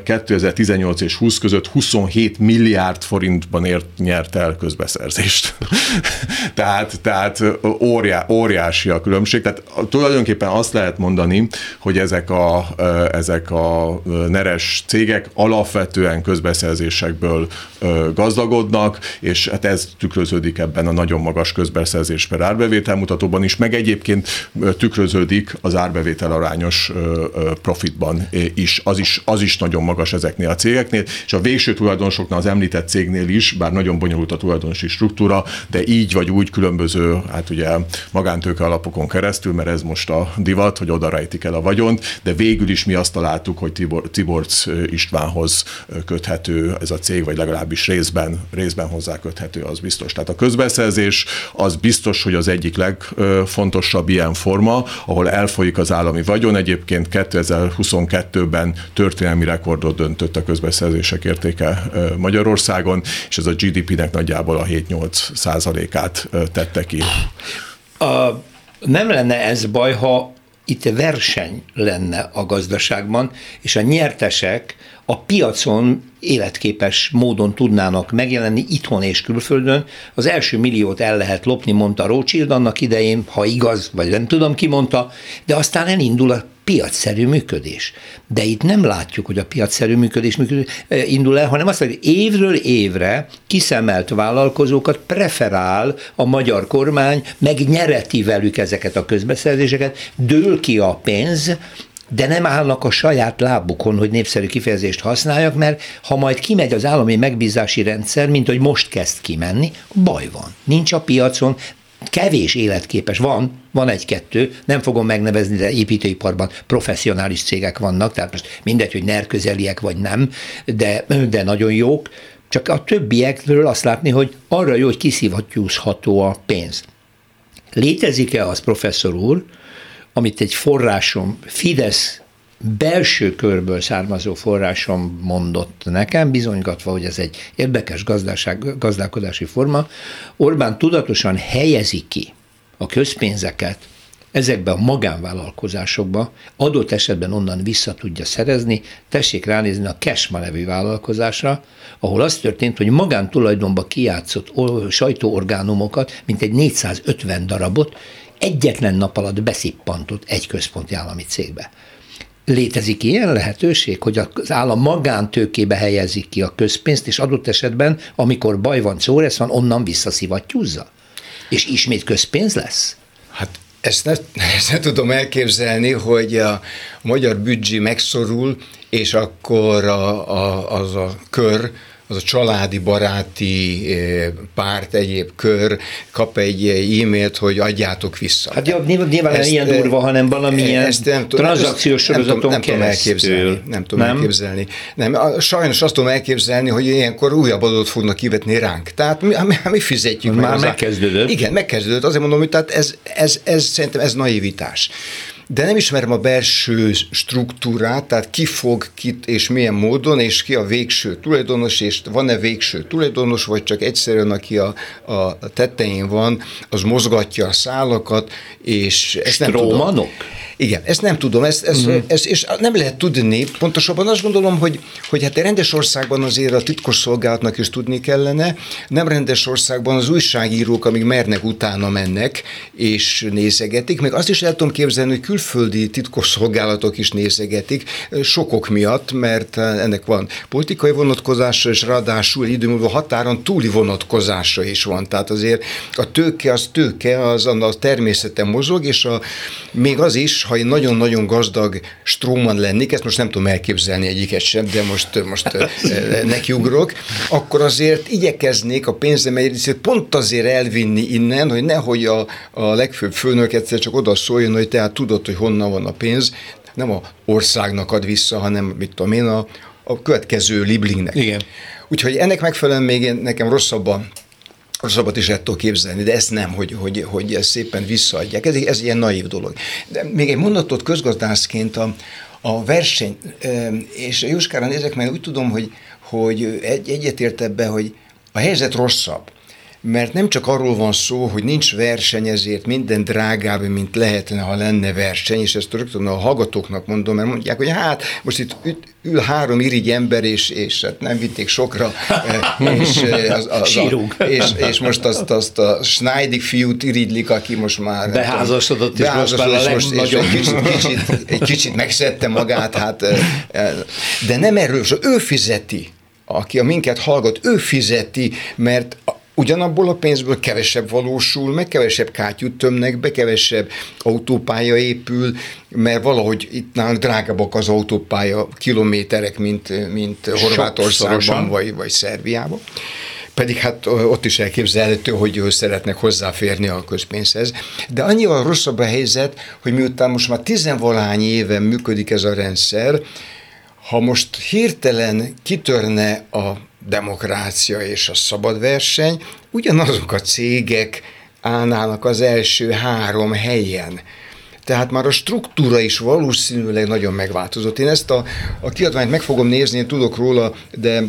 2018 és 20 között 27 milliárd forintban ért, nyert el közbeszerzést. tehát tehát óriá, óriási a különbség. Tehát tulajdonképpen azt lehet mondani, hogy ezek a, ezek a neres cégek alapvetően közbeszerzésekből gazdagodnak, és hát ez tükröződik ebben a nagyon magas közbeszerzés per árbevétel mutatóban is, meg egyébként tükröződik az árbevétel arányos profitban is. Az is, az is nagyon magas ezeknél a cégeknél, és a végső tulajdonosoknál az említett cégnél is, bár nagyon bonyolult a tulajdonosi struktúra, de így vagy úgy különböző, hát ugye magántőke alapokon keresztül, mert ez most most a divat, hogy oda rejtik el a vagyont, de végül is mi azt találtuk, hogy Tibor, Tiborc Istvánhoz köthető ez a cég, vagy legalábbis részben, részben hozzá köthető, az biztos. Tehát a közbeszerzés az biztos, hogy az egyik legfontosabb ilyen forma, ahol elfolyik az állami vagyon. Egyébként 2022-ben történelmi rekordot döntött a közbeszerzések értéke Magyarországon, és ez a GDP-nek nagyjából a 7-8 százalékát tette ki. A, nem lenne ez baj, ha itt verseny lenne a gazdaságban, és a nyertesek a piacon életképes módon tudnának megjelenni itthon és külföldön. Az első milliót el lehet lopni, mondta Rothschild annak idején, ha igaz, vagy nem tudom ki mondta, de aztán elindul a piacszerű működés. De itt nem látjuk, hogy a piacszerű működés eh, indul el, hanem azt, hogy évről évre kiszemelt vállalkozókat preferál a magyar kormány, megnyereti velük ezeket a közbeszerzéseket, dől ki a pénz, de nem állnak a saját lábukon, hogy népszerű kifejezést használjak, mert ha majd kimegy az állami megbízási rendszer, mint hogy most kezd kimenni, baj van. Nincs a piacon, kevés életképes, van, van egy-kettő, nem fogom megnevezni, de építőiparban professzionális cégek vannak, tehát most mindegy, hogy NER közeliek vagy nem, de, de nagyon jók, csak a többiekről azt látni, hogy arra jó, hogy kiszivattyúzható a pénz. Létezik-e az, professzor úr, amit egy forrásom, Fidesz belső körből származó forrásom mondott nekem, bizonygatva, hogy ez egy érdekes gazdaság, gazdálkodási forma, Orbán tudatosan helyezi ki a közpénzeket ezekbe a magánvállalkozásokba, adott esetben onnan vissza tudja szerezni, tessék ránézni a Kesma nevű vállalkozásra, ahol az történt, hogy magántulajdonba kijátszott sajtóorgánumokat, mint egy 450 darabot, egyetlen nap alatt beszippantott egy központi állami cégbe. Létezik ilyen lehetőség, hogy az állam magántőkébe helyezik ki a közpénzt, és adott esetben, amikor baj van, szóresz van, onnan visszaszivattyúzza? És ismét közpénz lesz? Hát ezt ne, ezt ne tudom elképzelni, hogy a magyar büdzsé megszorul, és akkor a, a, az a kör, az a családi, baráti eh, párt, egyéb kör kap egy e-mailt, hogy adjátok vissza. Hát jó, nyilván, nyilván ezt, ilyen eh, durva, hanem valamilyen ezt nem, tranzakciós sorozaton nem, nem, nem tudom elképzelni. Nem tudom nem? elképzelni. Nem, sajnos azt tudom elképzelni, hogy ilyenkor újabb adót fognak kivetni ránk. Tehát mi, mi, mi fizetjük Már meg megkezdődött. Igen, megkezdődött. Azért mondom, hogy tehát ez, ez, ez, szerintem ez naivitás de nem ismerem a belső struktúrát, tehát ki fog kit és milyen módon, és ki a végső tulajdonos, és van-e végső tulajdonos, vagy csak egyszerűen aki a, a tetején van, az mozgatja a szálakat, és ezt nem tudom. Igen, ezt nem tudom, ezt, ezt, mm. ezt, és nem lehet tudni, pontosabban azt gondolom, hogy, hogy hát egy rendes országban azért a titkos szolgálatnak is tudni kellene, nem rendes országban az újságírók, amíg mernek utána mennek, és nézegetik, meg azt is el tudom képzelni, hogy külföldi titkos szolgálatok is nézegetik, sokok miatt, mert ennek van politikai vonatkozása, és ráadásul időmúlva határon túli vonatkozása is van. Tehát azért a tőke az tőke, az a természeten mozog, és a, még az is, ha én nagyon-nagyon gazdag stróman lennék, ezt most nem tudom elképzelni egyiket sem, de most, most nekiugrok, akkor azért igyekeznék a pénzem egy részét pont azért elvinni innen, hogy nehogy a, a legfőbb főnök egyszer csak oda szóljon, hogy tehát tudod, hogy honnan van a pénz, nem a országnak ad vissza, hanem mit tudom én, a, a következő liblingnek. Igen. Úgyhogy ennek megfelelően még én, nekem rosszabban rosszabbat is ettől képzelni, de ezt nem, hogy, hogy, hogy ezt szépen visszaadják. Ez, ez ilyen naív dolog. De még egy mondatot közgazdászként a, a verseny, és Jóskára nézek, mert úgy tudom, hogy, hogy egy, egyetért ebbe, hogy a helyzet rosszabb mert nem csak arról van szó, hogy nincs verseny, ezért minden drágább, mint lehetne, ha lenne verseny, és ezt rögtön a hallgatóknak mondom, mert mondják, hogy hát most itt ül három irigy ember, és, és hát nem vitték sokra, eh, és, eh, az, az, a, és, és most azt, azt a Schneidig fiút irigylik, aki most már beházasodott, és most már a most, és egy kicsit, kicsit, egy kicsit megszedte magát, hát, eh, de nem erről, ő fizeti. Aki a minket hallgat, ő fizeti, mert ugyanabból a pénzből kevesebb valósul, meg kevesebb kátyút tömnek be, kevesebb autópálya épül, mert valahogy itt nálunk drágábbak az autópálya kilométerek, mint, mint Horvátországban vagy, vagy Szerbiában. pedig hát ott is elképzelhető, hogy ő szeretnek hozzáférni a közpénzhez. De annyival rosszabb a helyzet, hogy miután most már tizenvalány éven működik ez a rendszer, ha most hirtelen kitörne a demokrácia és a szabad verseny, ugyanazok a cégek állnának az első három helyen. Tehát már a struktúra is valószínűleg nagyon megváltozott. Én ezt a, a kiadványt meg fogom nézni, én tudok róla, de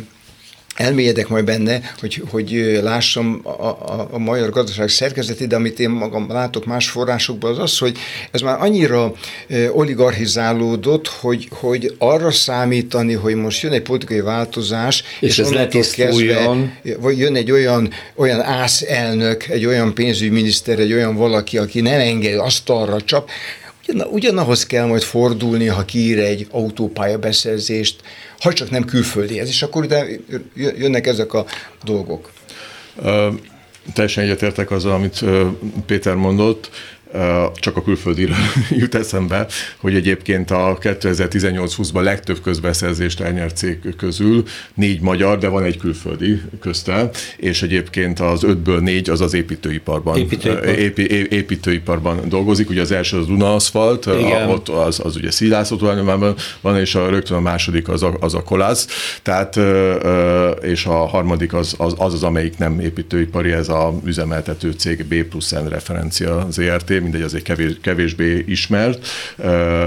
elmélyedek majd benne, hogy, hogy lássam a, a, a magyar gazdaság szerkezetét, de amit én magam látok más forrásokban, az az, hogy ez már annyira oligarchizálódott, hogy, hogy arra számítani, hogy most jön egy politikai változás, és, és ez letisztuljon. Vagy jön egy olyan, olyan ász elnök, egy olyan pénzügyminiszter, egy olyan valaki, aki nem enged asztalra csap, ugyan, ugyanahoz kell majd fordulni, ha kiír egy autópálya beszerzést, ha csak nem külföldihez, és akkor ide jönnek ezek a dolgok. Uh, teljesen egyetértek azzal, amit Péter mondott csak a külföldire jut eszembe, hogy egyébként a 2018-20-ban legtöbb közbeszerzést elnyert cég közül négy magyar, de van egy külföldi közte, és egyébként az ötből négy az az építőiparban, Építőipar. épi, építőiparban dolgozik. Ugye az első az Duna Aszfalt, a, ott az, az ugye Szilászatúványban van, és a, rögtön a második az a, az a Kolász, tehát, és a harmadik az, az, az az, amelyik nem építőipari, ez a üzemeltető cég B plusz N referencia ZRT, mindegy, azért kevés, kevésbé ismert,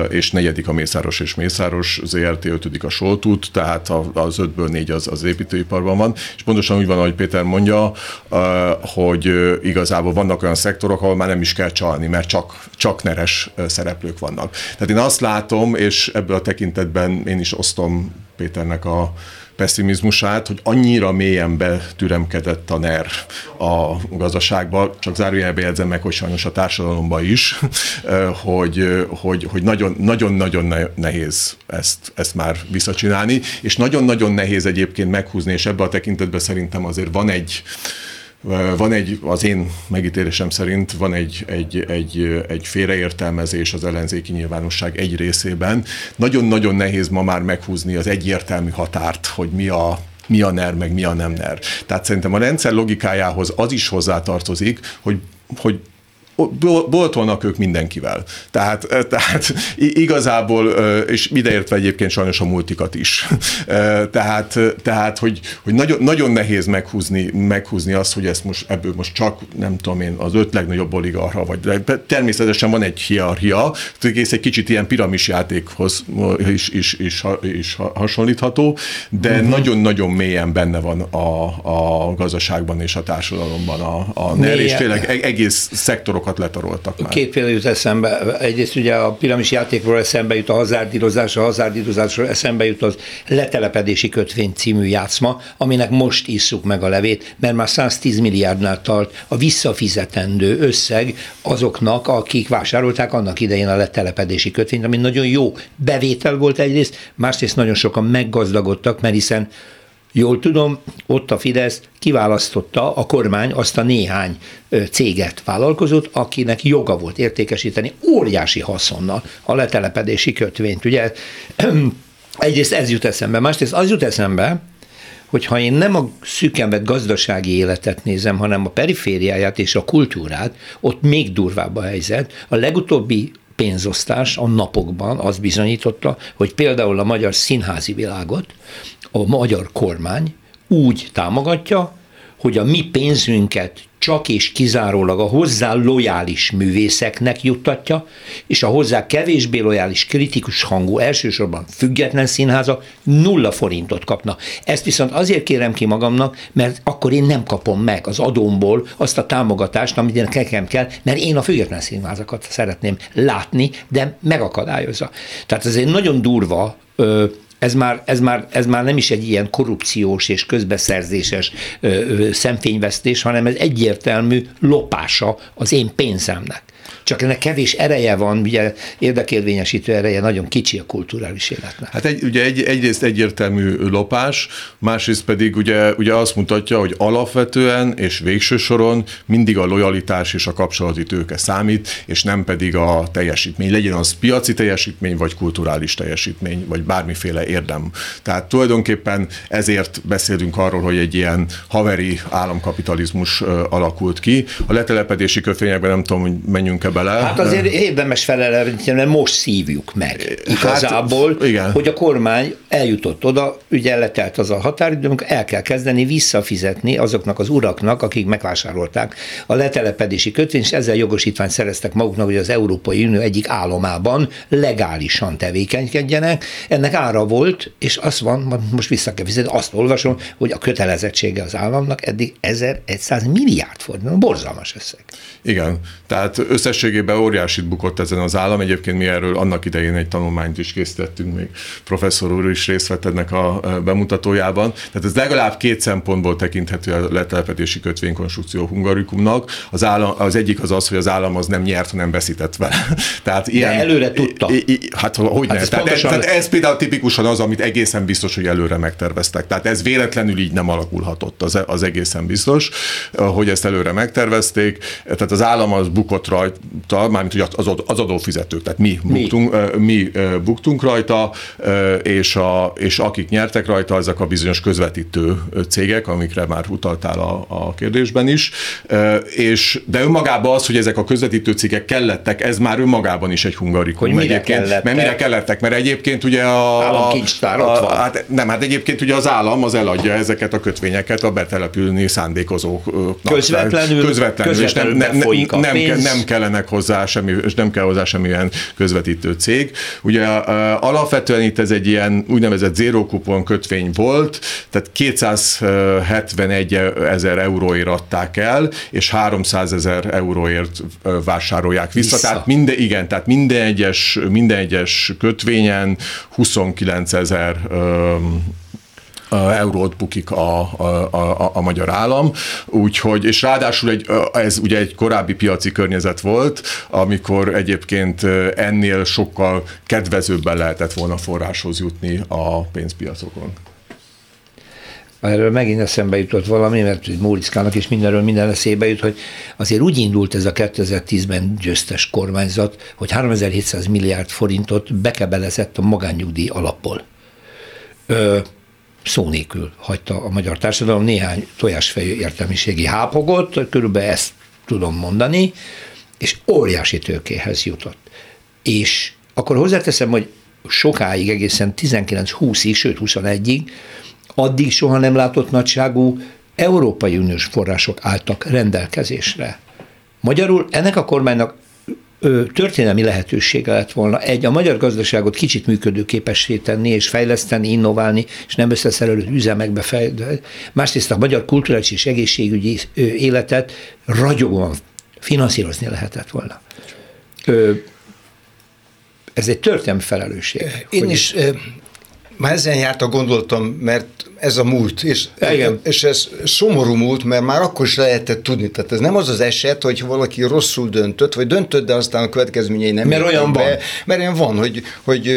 és negyedik a Mészáros és Mészáros ZRT, ötödik a Soltút, tehát az ötből négy az, az építőiparban van, és pontosan úgy van, ahogy Péter mondja, hogy igazából vannak olyan szektorok, ahol már nem is kell csalni, mert csak, csak neres szereplők vannak. Tehát én azt látom, és ebből a tekintetben én is osztom Péternek a, pessimizmusát, hogy annyira mélyen betüremkedett a NER a gazdaságba, csak zárójelbe jegyzem meg, hogy sajnos a társadalomban is, hogy, hogy, hogy nagyon, nagyon-nagyon nehéz ezt, ezt már visszacsinálni, és nagyon-nagyon nehéz egyébként meghúzni, és ebben a tekintetben szerintem azért van egy, van egy, az én megítélésem szerint van egy, egy, egy, egy félreértelmezés az ellenzéki nyilvánosság egy részében. Nagyon-nagyon nehéz ma már meghúzni az egyértelmű határt, hogy mi a, mi a NER, meg mi a nem NER. Tehát szerintem a rendszer logikájához az is hozzátartozik, hogy hogy boltolnak ők mindenkivel. Tehát, tehát igazából, és ideértve egyébként sajnos a multikat is. Tehát, tehát hogy, hogy nagyon, nagyon nehéz meghúzni, meghúzni azt, hogy ezt most ebből most csak, nem tudom én, az öt legnagyobb oligarha, vagy természetesen van egy hierarchia, egész egy kicsit ilyen piramis játékhoz is, is, is, is hasonlítható, de uh-huh. nagyon-nagyon mélyen benne van a, a gazdaságban és a társadalomban a, a NER, és tényleg e-, egész szektorokat sokat letaroltak már. Két példa jut eszembe. Egyrészt ugye a piramis játékról eszembe jut a hazárdírozás, a hazárdírozásról eszembe jut az letelepedési kötvény című játszma, aminek most isszuk meg a levét, mert már 110 milliárdnál tart a visszafizetendő összeg azoknak, akik vásárolták annak idején a letelepedési kötvényt, ami nagyon jó bevétel volt egyrészt, másrészt nagyon sokan meggazdagodtak, mert hiszen Jól tudom, ott a Fidesz kiválasztotta a kormány azt a néhány céget, vállalkozót, akinek joga volt értékesíteni óriási haszonnal a letelepedési kötvényt. Ugye egyrészt ez jut eszembe, másrészt az jut eszembe, hogy ha én nem a szükenvet gazdasági életet nézem, hanem a perifériáját és a kultúrát, ott még durvább a helyzet. A legutóbbi pénzosztás a napokban az bizonyította, hogy például a magyar színházi világot a magyar kormány úgy támogatja, hogy a mi pénzünket csak és kizárólag a hozzá lojális művészeknek juttatja, és a hozzá kevésbé lojális kritikus hangú, elsősorban független színháza nulla forintot kapna. Ezt viszont azért kérem ki magamnak, mert akkor én nem kapom meg az adómból azt a támogatást, amit nekem kell, mert én a független színházakat szeretném látni, de megakadályozza. Tehát ez egy nagyon durva ez már, ez, már, ez már nem is egy ilyen korrupciós és közbeszerzéses ö, ö, szemfényvesztés, hanem ez egyértelmű lopása az én pénzemnek. Csak ennek kevés ereje van, ugye érdekérvényesítő ereje nagyon kicsi a kulturális életnek. Hát egy, ugye egy, egyrészt egyértelmű lopás, másrészt pedig ugye, ugye azt mutatja, hogy alapvetően és végső soron mindig a lojalitás és a kapcsolati tőke számít, és nem pedig a teljesítmény. Legyen az piaci teljesítmény, vagy kulturális teljesítmény, vagy bármiféle érdem. Tehát tulajdonképpen ezért beszélünk arról, hogy egy ilyen haveri államkapitalizmus alakult ki. A letelepedési kötvényekben nem tudom, hogy menjünk-e bele. Hát azért érdemes felelni, mert most szívjuk meg hát, igazából, hát, igen. hogy a kormány eljutott oda, ugye letelt az a határidő, amikor el kell kezdeni visszafizetni azoknak az uraknak, akik megvásárolták a letelepedési kötvényt, és ezzel jogosítványt szereztek maguknak, hogy az Európai Unió egyik államában legálisan tevékenykedjenek. Ennek ára volt, és az van, most vissza kell fizetni, azt olvasom, hogy a kötelezettsége az államnak eddig 1100 milliárd forint, borzalmas összeg. Igen, tehát összességében óriásit bukott ezen az állam. Egyébként mi erről annak idején egy tanulmányt is készítettünk, még professzor úr is részt vett ennek a bemutatójában. Tehát ez legalább két szempontból tekinthető a letelepedési kötvénykonstrukció hungarikumnak. Az, állam, az egyik az az, hogy az állam az nem nyert, hanem veszített vele. Tehát ilyen, De előre tudta. I, I, hát hogy hát ne. Ez tehát, ez, tehát ez például tipikusan az, amit egészen biztos, hogy előre megterveztek. Tehát ez véletlenül így nem alakulhatott, az, az egészen biztos, hogy ezt előre megtervezték. Tehát az állam az bukott rajta, mármint hogy az, az adófizetők, tehát mi, mi? Buktunk, mi buktunk rajta, és, a, és akik nyertek rajta, ezek a bizonyos közvetítő cégek, amikre már utaltál a, a kérdésben is, és de önmagában az, hogy ezek a közvetítő cégek kellettek, ez már önmagában is egy hungarikum. Hogy mire kellettek? Mert mire kellettek? Mert egyébként ugye a... Államkincstár ott van. Hát, nem, hát egyébként ugye az állam az eladja ezeket a kötvényeket a betelepülni szándékozóknak. Közvetlenül, közvetlenül, közvetlenül és nem, nem, nem, nem, nem kellenek hozzá semmi, és nem kell hozzá semmilyen közvetítő cég. Ugye alapvetően itt ez egy ilyen úgynevezett zero kupon kötvény volt, tehát 271 ezer euróért adták el, és 300 ezer euróért vásárolják vissza. vissza. Tehát minden, igen, tehát minden egyes, minden egyes kötvényen 29 ezer eurót bukik a, a, a, a magyar állam, úgyhogy, és ráadásul egy, ez ugye egy korábbi piaci környezet volt, amikor egyébként ennél sokkal kedvezőbben lehetett volna forráshoz jutni a pénzpiacokon. Erről megint eszembe jutott valami, mert Móriczkának is mindenről minden eszébe jut, hogy azért úgy indult ez a 2010-ben győztes kormányzat, hogy 3700 milliárd forintot bekebelezett a magánnyugdíj alapból. Szó nélkül hagyta a magyar társadalom néhány tojásfejű értelmiségi hápogot, körülbelül ezt tudom mondani, és óriási tőkéhez jutott. És akkor hozzáteszem, hogy sokáig, egészen 19-20-ig, sőt 21-ig, addig soha nem látott nagyságú Európai Uniós források álltak rendelkezésre. Magyarul ennek a kormánynak történelmi lehetősége lett volna egy, a magyar gazdaságot kicsit működőképessé tenni, és fejleszteni, innoválni, és nem összeszerelő üzemekbe fejleszteni. Másrészt a magyar kulturális és egészségügyi életet ragyogóan finanszírozni lehetett volna. Ez egy történelmi felelősség. Én is már ezen járt a gondolatom, mert ez a múlt, és, Igen. és ez szomorú múlt, mert már akkor is lehetett tudni. Tehát ez nem az az eset, hogy valaki rosszul döntött, vagy döntött, de aztán a következményei nem Mert olyan be, van. Mert olyan van, hogy, hogy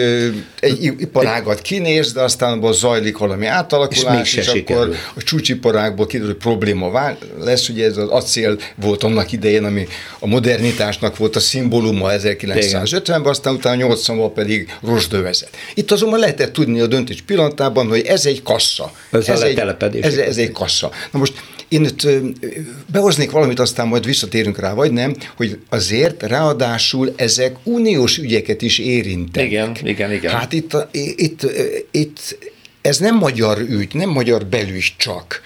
egy iparágat kinéz, de aztán abban zajlik valami átalakulás, és, és akkor a csúcsiparágból kiderül, hogy probléma vál, lesz, ugye ez az acél volt annak idején, ami a modernitásnak volt a szimbóluma 1950-ben, aztán utána 80-ban pedig rozsdövezet. Itt azonban lehetett tudni a döntés pillanatában, hogy ez egy kassa. Ez, ez, egy, ez, ez egy kassa. Na most én itt behoznék valamit, aztán majd visszatérünk rá, vagy nem, hogy azért ráadásul ezek uniós ügyeket is érintenek. Igen, igen, igen. Hát itt, itt, itt ez nem magyar ügy, nem magyar belügy csak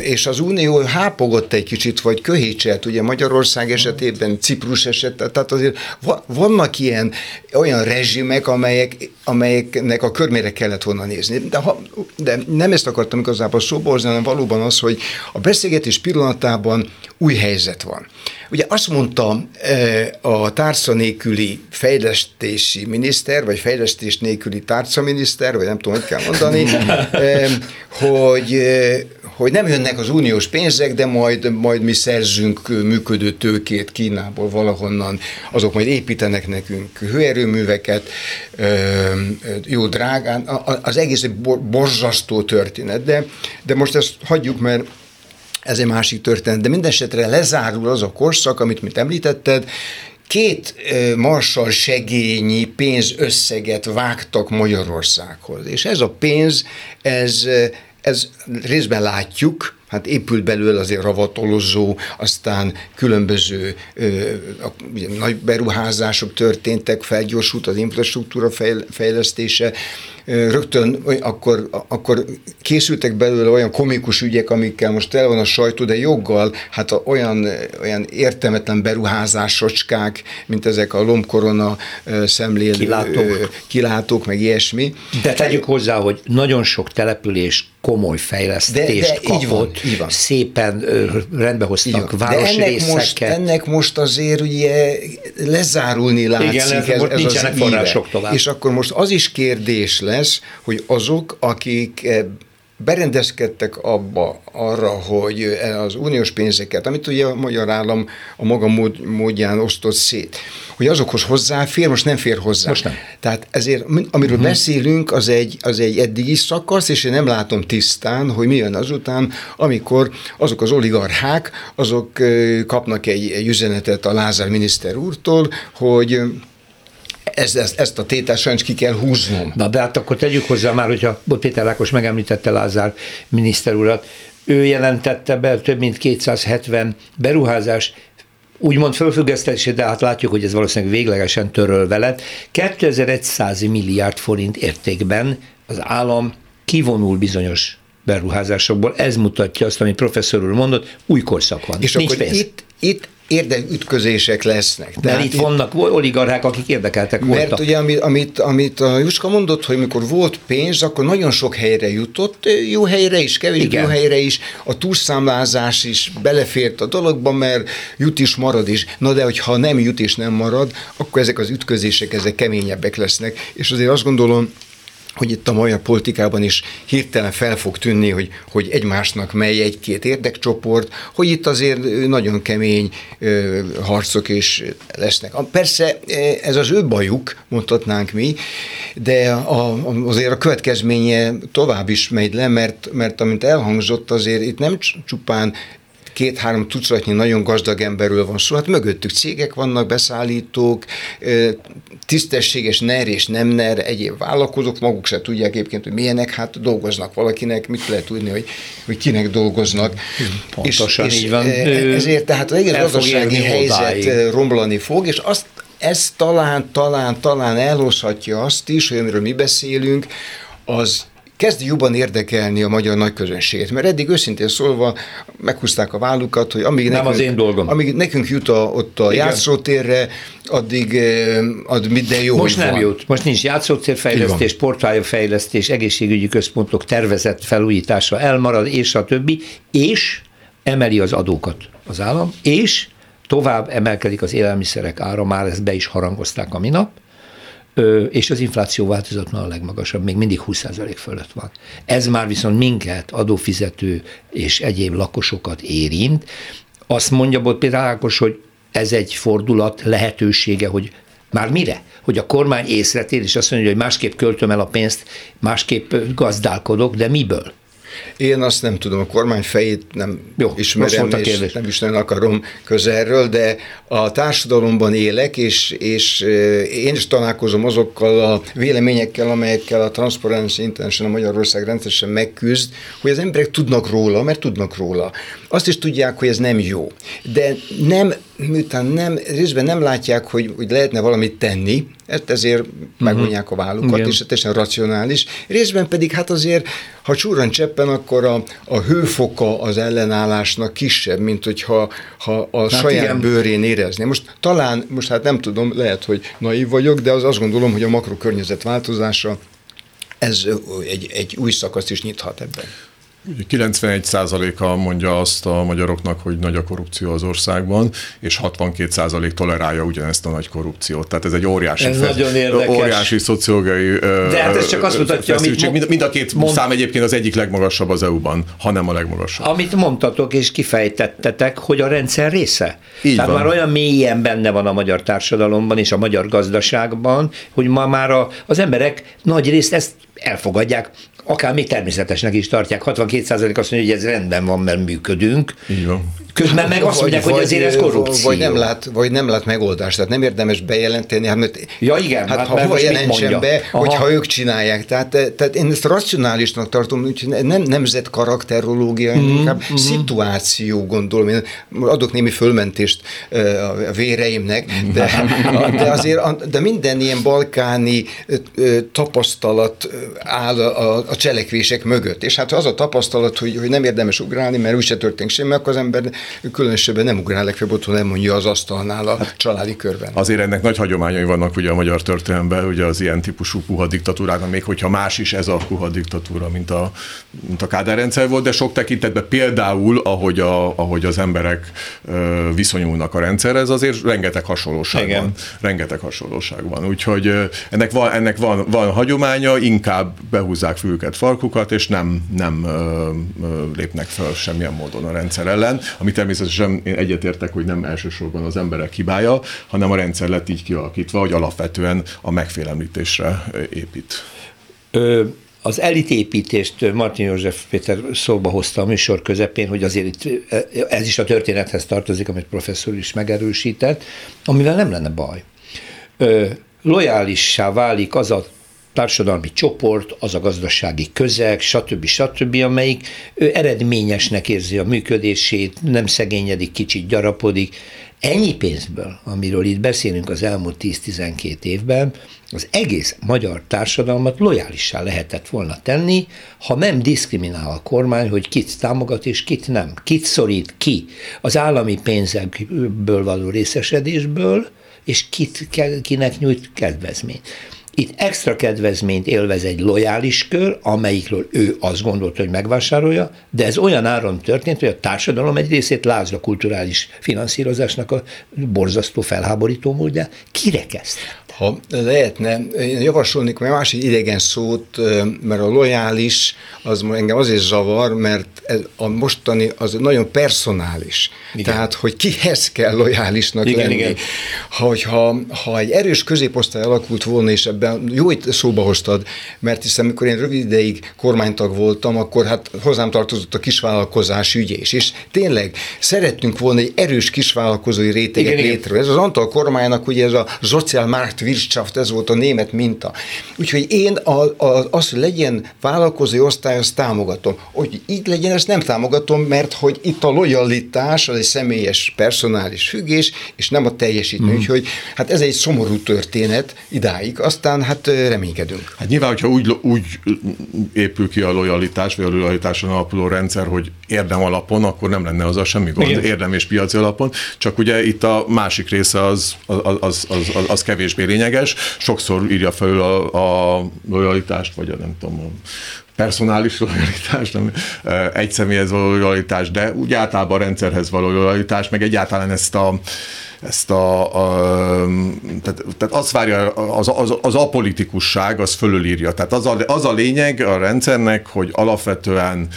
és az Unió hápogott egy kicsit, vagy köhécselt, ugye Magyarország esetében, Ciprus esetében, tehát azért vannak ilyen olyan rezsimek, amelyek, amelyeknek a körmére kellett volna nézni. De, ha, de nem ezt akartam igazából szóba hozni, hanem valóban az, hogy a beszélgetés pillanatában új helyzet van. Ugye azt mondta a tárca nélküli fejlesztési miniszter, vagy fejlesztés nélküli tárca miniszter, vagy nem tudom, hogy kell mondani, hogy, hogy nem jönnek az uniós pénzek, de majd, majd mi szerzünk működő tőkét Kínából valahonnan, azok majd építenek nekünk hőerőműveket, jó drágán, az egész egy borzasztó történet, de, de most ezt hagyjuk, mert ez egy másik történet, de mindesetre lezárul az a korszak, amit mit említetted, két marsal segényi pénzösszeget vágtak Magyarországhoz, és ez a pénz, ez, ez részben látjuk, hát épült belőle azért ravatolozó, aztán különböző ö, a, ugye, nagy beruházások történtek, felgyorsult az infrastruktúra fejlesztése, rögtön akkor, akkor készültek belőle olyan komikus ügyek, amikkel most tele van a sajtó, de joggal, hát a, olyan, olyan értelmetlen beruházásocskák, mint ezek a lombkorona szemlélő kilátók. kilátók, meg ilyesmi. De tegyük hozzá, hogy nagyon sok település komoly fejlesztést de, de kapott, így van, így van. szépen rendbehoztak városrészeket. De ennek most, ennek most azért ugye lezárulni látszik Igen, ez, ez, ez az források tovább. És akkor most az is kérdés lesz, hogy azok, akik berendezkedtek abba arra, hogy az uniós pénzeket, amit ugye a magyar állam a maga mód, módján osztott szét, hogy azokhoz hozzáfér, most nem fér hozzá. Most nem. Tehát ezért, amiről uh-huh. beszélünk, az egy, az egy eddigi szakasz, és én nem látom tisztán, hogy mi jön azután, amikor azok az oligarchák, azok kapnak egy, egy üzenetet a Lázár miniszter úrtól, hogy ezt, ezt, ezt a tételt sajnos ki kell húznom. Na de hát akkor tegyük hozzá már, hogyha Péter Lákos megemlítette Lázár miniszter urat, ő jelentette be több mint 270 beruházás úgymond fölfüggesztési, de hát látjuk, hogy ez valószínűleg véglegesen törölve lett. 2100 milliárd forint értékben az állam kivonul bizonyos beruházásokból. Ez mutatja azt, amit professzor úr mondott, új korszak van. És Nincs akkor pénz. itt, itt érdekütközések lesznek. Mert itt vannak oligarchák, akik érdekeltek mert voltak. Mert ugye, amit, amit, amit a Juska mondott, hogy mikor volt pénz, akkor nagyon sok helyre jutott, jó helyre is, kevés Igen. jó helyre is, a túlszámlázás is belefért a dologba, mert jut is, marad is. Na de, hogyha nem jut és nem marad, akkor ezek az ütközések, ezek keményebbek lesznek, és azért azt gondolom, hogy itt a magyar politikában is hirtelen fel fog tűnni, hogy, hogy egymásnak mely egy-két érdekcsoport, hogy itt azért nagyon kemény ö, harcok is lesznek. Persze ez az ő bajuk, mondhatnánk mi, de a, azért a következménye tovább is megy le, mert, mert amint elhangzott, azért itt nem csupán két-három tucatnyi nagyon gazdag emberről van szó, hát mögöttük cégek vannak, beszállítók, tisztességes NER és nem NER egyéb vállalkozók, maguk se tudják egyébként, hogy milyenek, hát dolgoznak valakinek, mit lehet tudni, hogy, hogy kinek dolgoznak. Pontosan és, így van. Ezért tehát az egész gazdasági helyzet odáig. romlani fog, és azt ez talán, talán, talán elhozhatja azt is, hogy amiről mi beszélünk, az kezd jobban érdekelni a magyar nagyközönséget, mert eddig őszintén szólva meghúzták a vállukat, hogy amíg, Nem nekünk, az én dolgom. amíg nekünk jut a, ott a Igen. játszótérre, addig ad minden jó, Most nem van. jut. Most nincs játszótérfejlesztés, portfályafejlesztés, egészségügyi központok tervezett felújítása elmarad, és a többi, és emeli az adókat az állam, és tovább emelkedik az élelmiszerek ára, már ezt be is harangozták a minap, és az infláció változatlan a legmagasabb, még mindig 20% fölött van. Ez már viszont minket, adófizető és egyéb lakosokat érint. Azt mondja Bot Péter Ákos, hogy ez egy fordulat lehetősége, hogy már mire? Hogy a kormány észretér, és azt mondja, hogy másképp költöm el a pénzt, másképp gazdálkodok, de miből? Én azt nem tudom, a kormány fejét nem Jó, ismerem, és nem is nagyon akarom közelről, de a társadalomban élek, és, és én is találkozom azokkal a véleményekkel, amelyekkel a Transparency International Magyarország rendszeresen megküzd, hogy az emberek tudnak róla, mert tudnak róla. Azt is tudják, hogy ez nem jó. De nem, miután nem, részben nem látják, hogy, hogy lehetne valamit tenni, ezt ezért uh-huh. megvonják a vállukat, Igen. és teljesen racionális. Részben pedig hát azért, ha csúran cseppen, akkor a, a hőfoka az ellenállásnak kisebb, mint hogyha ha a hát saját igen. bőrén érezni. Most talán, most hát nem tudom, lehet, hogy naív vagyok, de az azt gondolom, hogy a makrokörnyezet változása, ez egy, egy új szakaszt is nyithat ebben. 91%-a mondja azt a magyaroknak, hogy nagy a korrupció az országban, és 62% tolerálja ugyanezt a nagy korrupciót. Tehát ez egy óriási, ez fe, nagyon érdekes. óriási szociológiai De hát ez csak azt mutatja, amit mind, mind a két mond... szám egyébként az egyik legmagasabb az EU-ban, hanem a legmagasabb. Amit mondtatok és kifejtettetek, hogy a rendszer része. Így Tehát van. már olyan mélyen benne van a magyar társadalomban és a magyar gazdaságban, hogy ma már a, az emberek nagy részt ezt elfogadják, akár még természetesnek is tartják. 62% azt mondja, hogy ez rendben van, mert működünk. Van. Közben meg azt mondják, vagy, hogy azért ez korrupció. Vagy nem, lát, vagy nem lát megoldást, tehát nem érdemes bejelenteni, hát, mert, ja, igen, hát, hát ha hova jelentsen be, Aha. hogyha ők csinálják. Tehát, tehát én ezt racionálisnak tartom, úgyhogy nem nemzet karakterológia, mm-hmm. inkább mm-hmm. szituáció, gondolom. Én adok némi fölmentést a véreimnek, de, de azért de minden ilyen balkáni tapasztalat áll a, a cselekvések mögött. És hát az a tapasztalat, hogy, hogy nem érdemes ugrálni, mert úgyse történik semmi, akkor az ember különösebben nem ugrál legfeljebb otthon, nem mondja az asztalnál a hát, családi körben. Azért ennek nagy hagyományai vannak ugye a magyar történelemben, ugye az ilyen típusú puha diktatúrának, még hogyha más is ez a puha diktatúra, mint a, mint a Kádár rendszer volt, de sok tekintetben például, ahogy, a, ahogy az emberek viszonyulnak a rendszerhez, azért rengeteg hasonlóság Igen. van. Rengeteg hasonlóság van. Úgyhogy ennek, van, ennek van, van hagyománya, inkább behúzzák fülket, farkukat, és nem, nem ö, ö, lépnek fel semmilyen módon a rendszer ellen, ami természetesen én egyetértek, hogy nem elsősorban az emberek hibája, hanem a rendszer lett így kialakítva, hogy alapvetően a megfélemlítésre épít. Ö, az elitépítést Martin József Péter szóba hozta a műsor közepén, hogy azért itt ez is a történethez tartozik, amit professzor is megerősített, amivel nem lenne baj. Ö, lojálissá válik az a társadalmi csoport, az a gazdasági közeg, stb. stb., amelyik eredményesnek érzi a működését, nem szegényedik, kicsit gyarapodik. Ennyi pénzből, amiről itt beszélünk az elmúlt 10-12 évben, az egész magyar társadalmat lojálissá lehetett volna tenni, ha nem diszkriminál a kormány, hogy kit támogat és kit nem. Kit szorít ki az állami pénzekből való részesedésből, és kit, kinek nyújt kedvezményt. Itt extra kedvezményt élvez egy lojális kör, amelyikről ő azt gondolta, hogy megvásárolja, de ez olyan áron történt, hogy a társadalom egy részét lázla kulturális finanszírozásnak a borzasztó felháborító módja kirekesztett. Ha lehetne, én javasolnék egy másik idegen szót, mert a lojális az engem azért zavar, mert a mostani az nagyon personális. Igen. Tehát, hogy kihez kell lojálisnak igen, lenni. Igen. Hogyha ha egy erős középosztály alakult volna, és ebben jó itt szóba hoztad, mert hiszen amikor én rövid ideig kormánytag voltam, akkor hát hozzám tartozott a kisvállalkozás ügyés, és tényleg szerettünk volna egy erős kisvállalkozói réteget létre. Ez az Antal kormánynak ugye ez a Sozialmarkt Wirtschaft, ez volt a német minta. Úgyhogy én a, a, az, hogy legyen vállalkozói osztály, azt támogatom. Hogy így legyen, ezt nem támogatom, mert hogy itt a lojalitás az egy személyes, personális függés, és nem a teljesítmény. Mm. Úgyhogy hát ez egy szomorú történet idáig, aztán hát reménykedünk. Hát nyilván, hogyha úgy, úgy épül ki a lojalitás, vagy a lojalitáson alapuló rendszer, hogy érdem alapon, akkor nem lenne az a semmi gond, Igen. érdem és piaci alapon, csak ugye itt a másik része az, az, az, az, az kevésbé lényeges. Sokszor írja felül a, a lojalitást, vagy a nem tudom, a personális lojalitás, nem egy személyhez való lojalitás, de úgy általában a rendszerhez való lojalitás, meg egyáltalán ezt a ezt a, a tehát, tehát azt várja, az, az, az apolitikusság az fölülírja. Tehát az a, az a lényeg a rendszernek, hogy alapvetően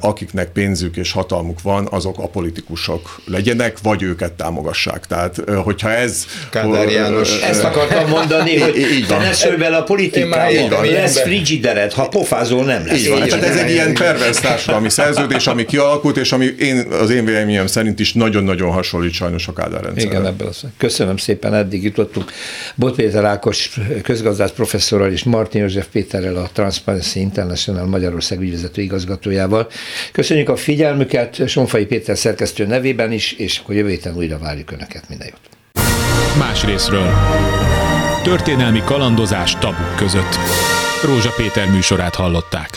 akiknek pénzük és hatalmuk van, azok apolitikusok legyenek, vagy őket támogassák. Tehát, hogyha ez... Kádár János. Ezt akartam mondani, hogy így te ne szólj bele a politikába, lesz frigidered, ha pofázol nem lesz. Így van. Tehát ez egy ilyen pervers társadalmi szerződés, ami kialakult, és ami én, az én véleményem szerint is nagyon-nagyon hasonlít sajnos a Kádár rendszerre. Igen, ebből az. Köszönöm szépen, eddig jutottunk. Bot Péter Ákos közgazdász professzorral és Martin József Péterrel, a Transparency International Magyarország ügyvezető igazgatójával. Köszönjük a figyelmüket Sonfai Péter szerkesztő nevében is, és akkor jövő héten újra várjuk Önöket. Minden jót. Más részről. Történelmi kalandozás tabuk között. Rózsa Péter műsorát hallották.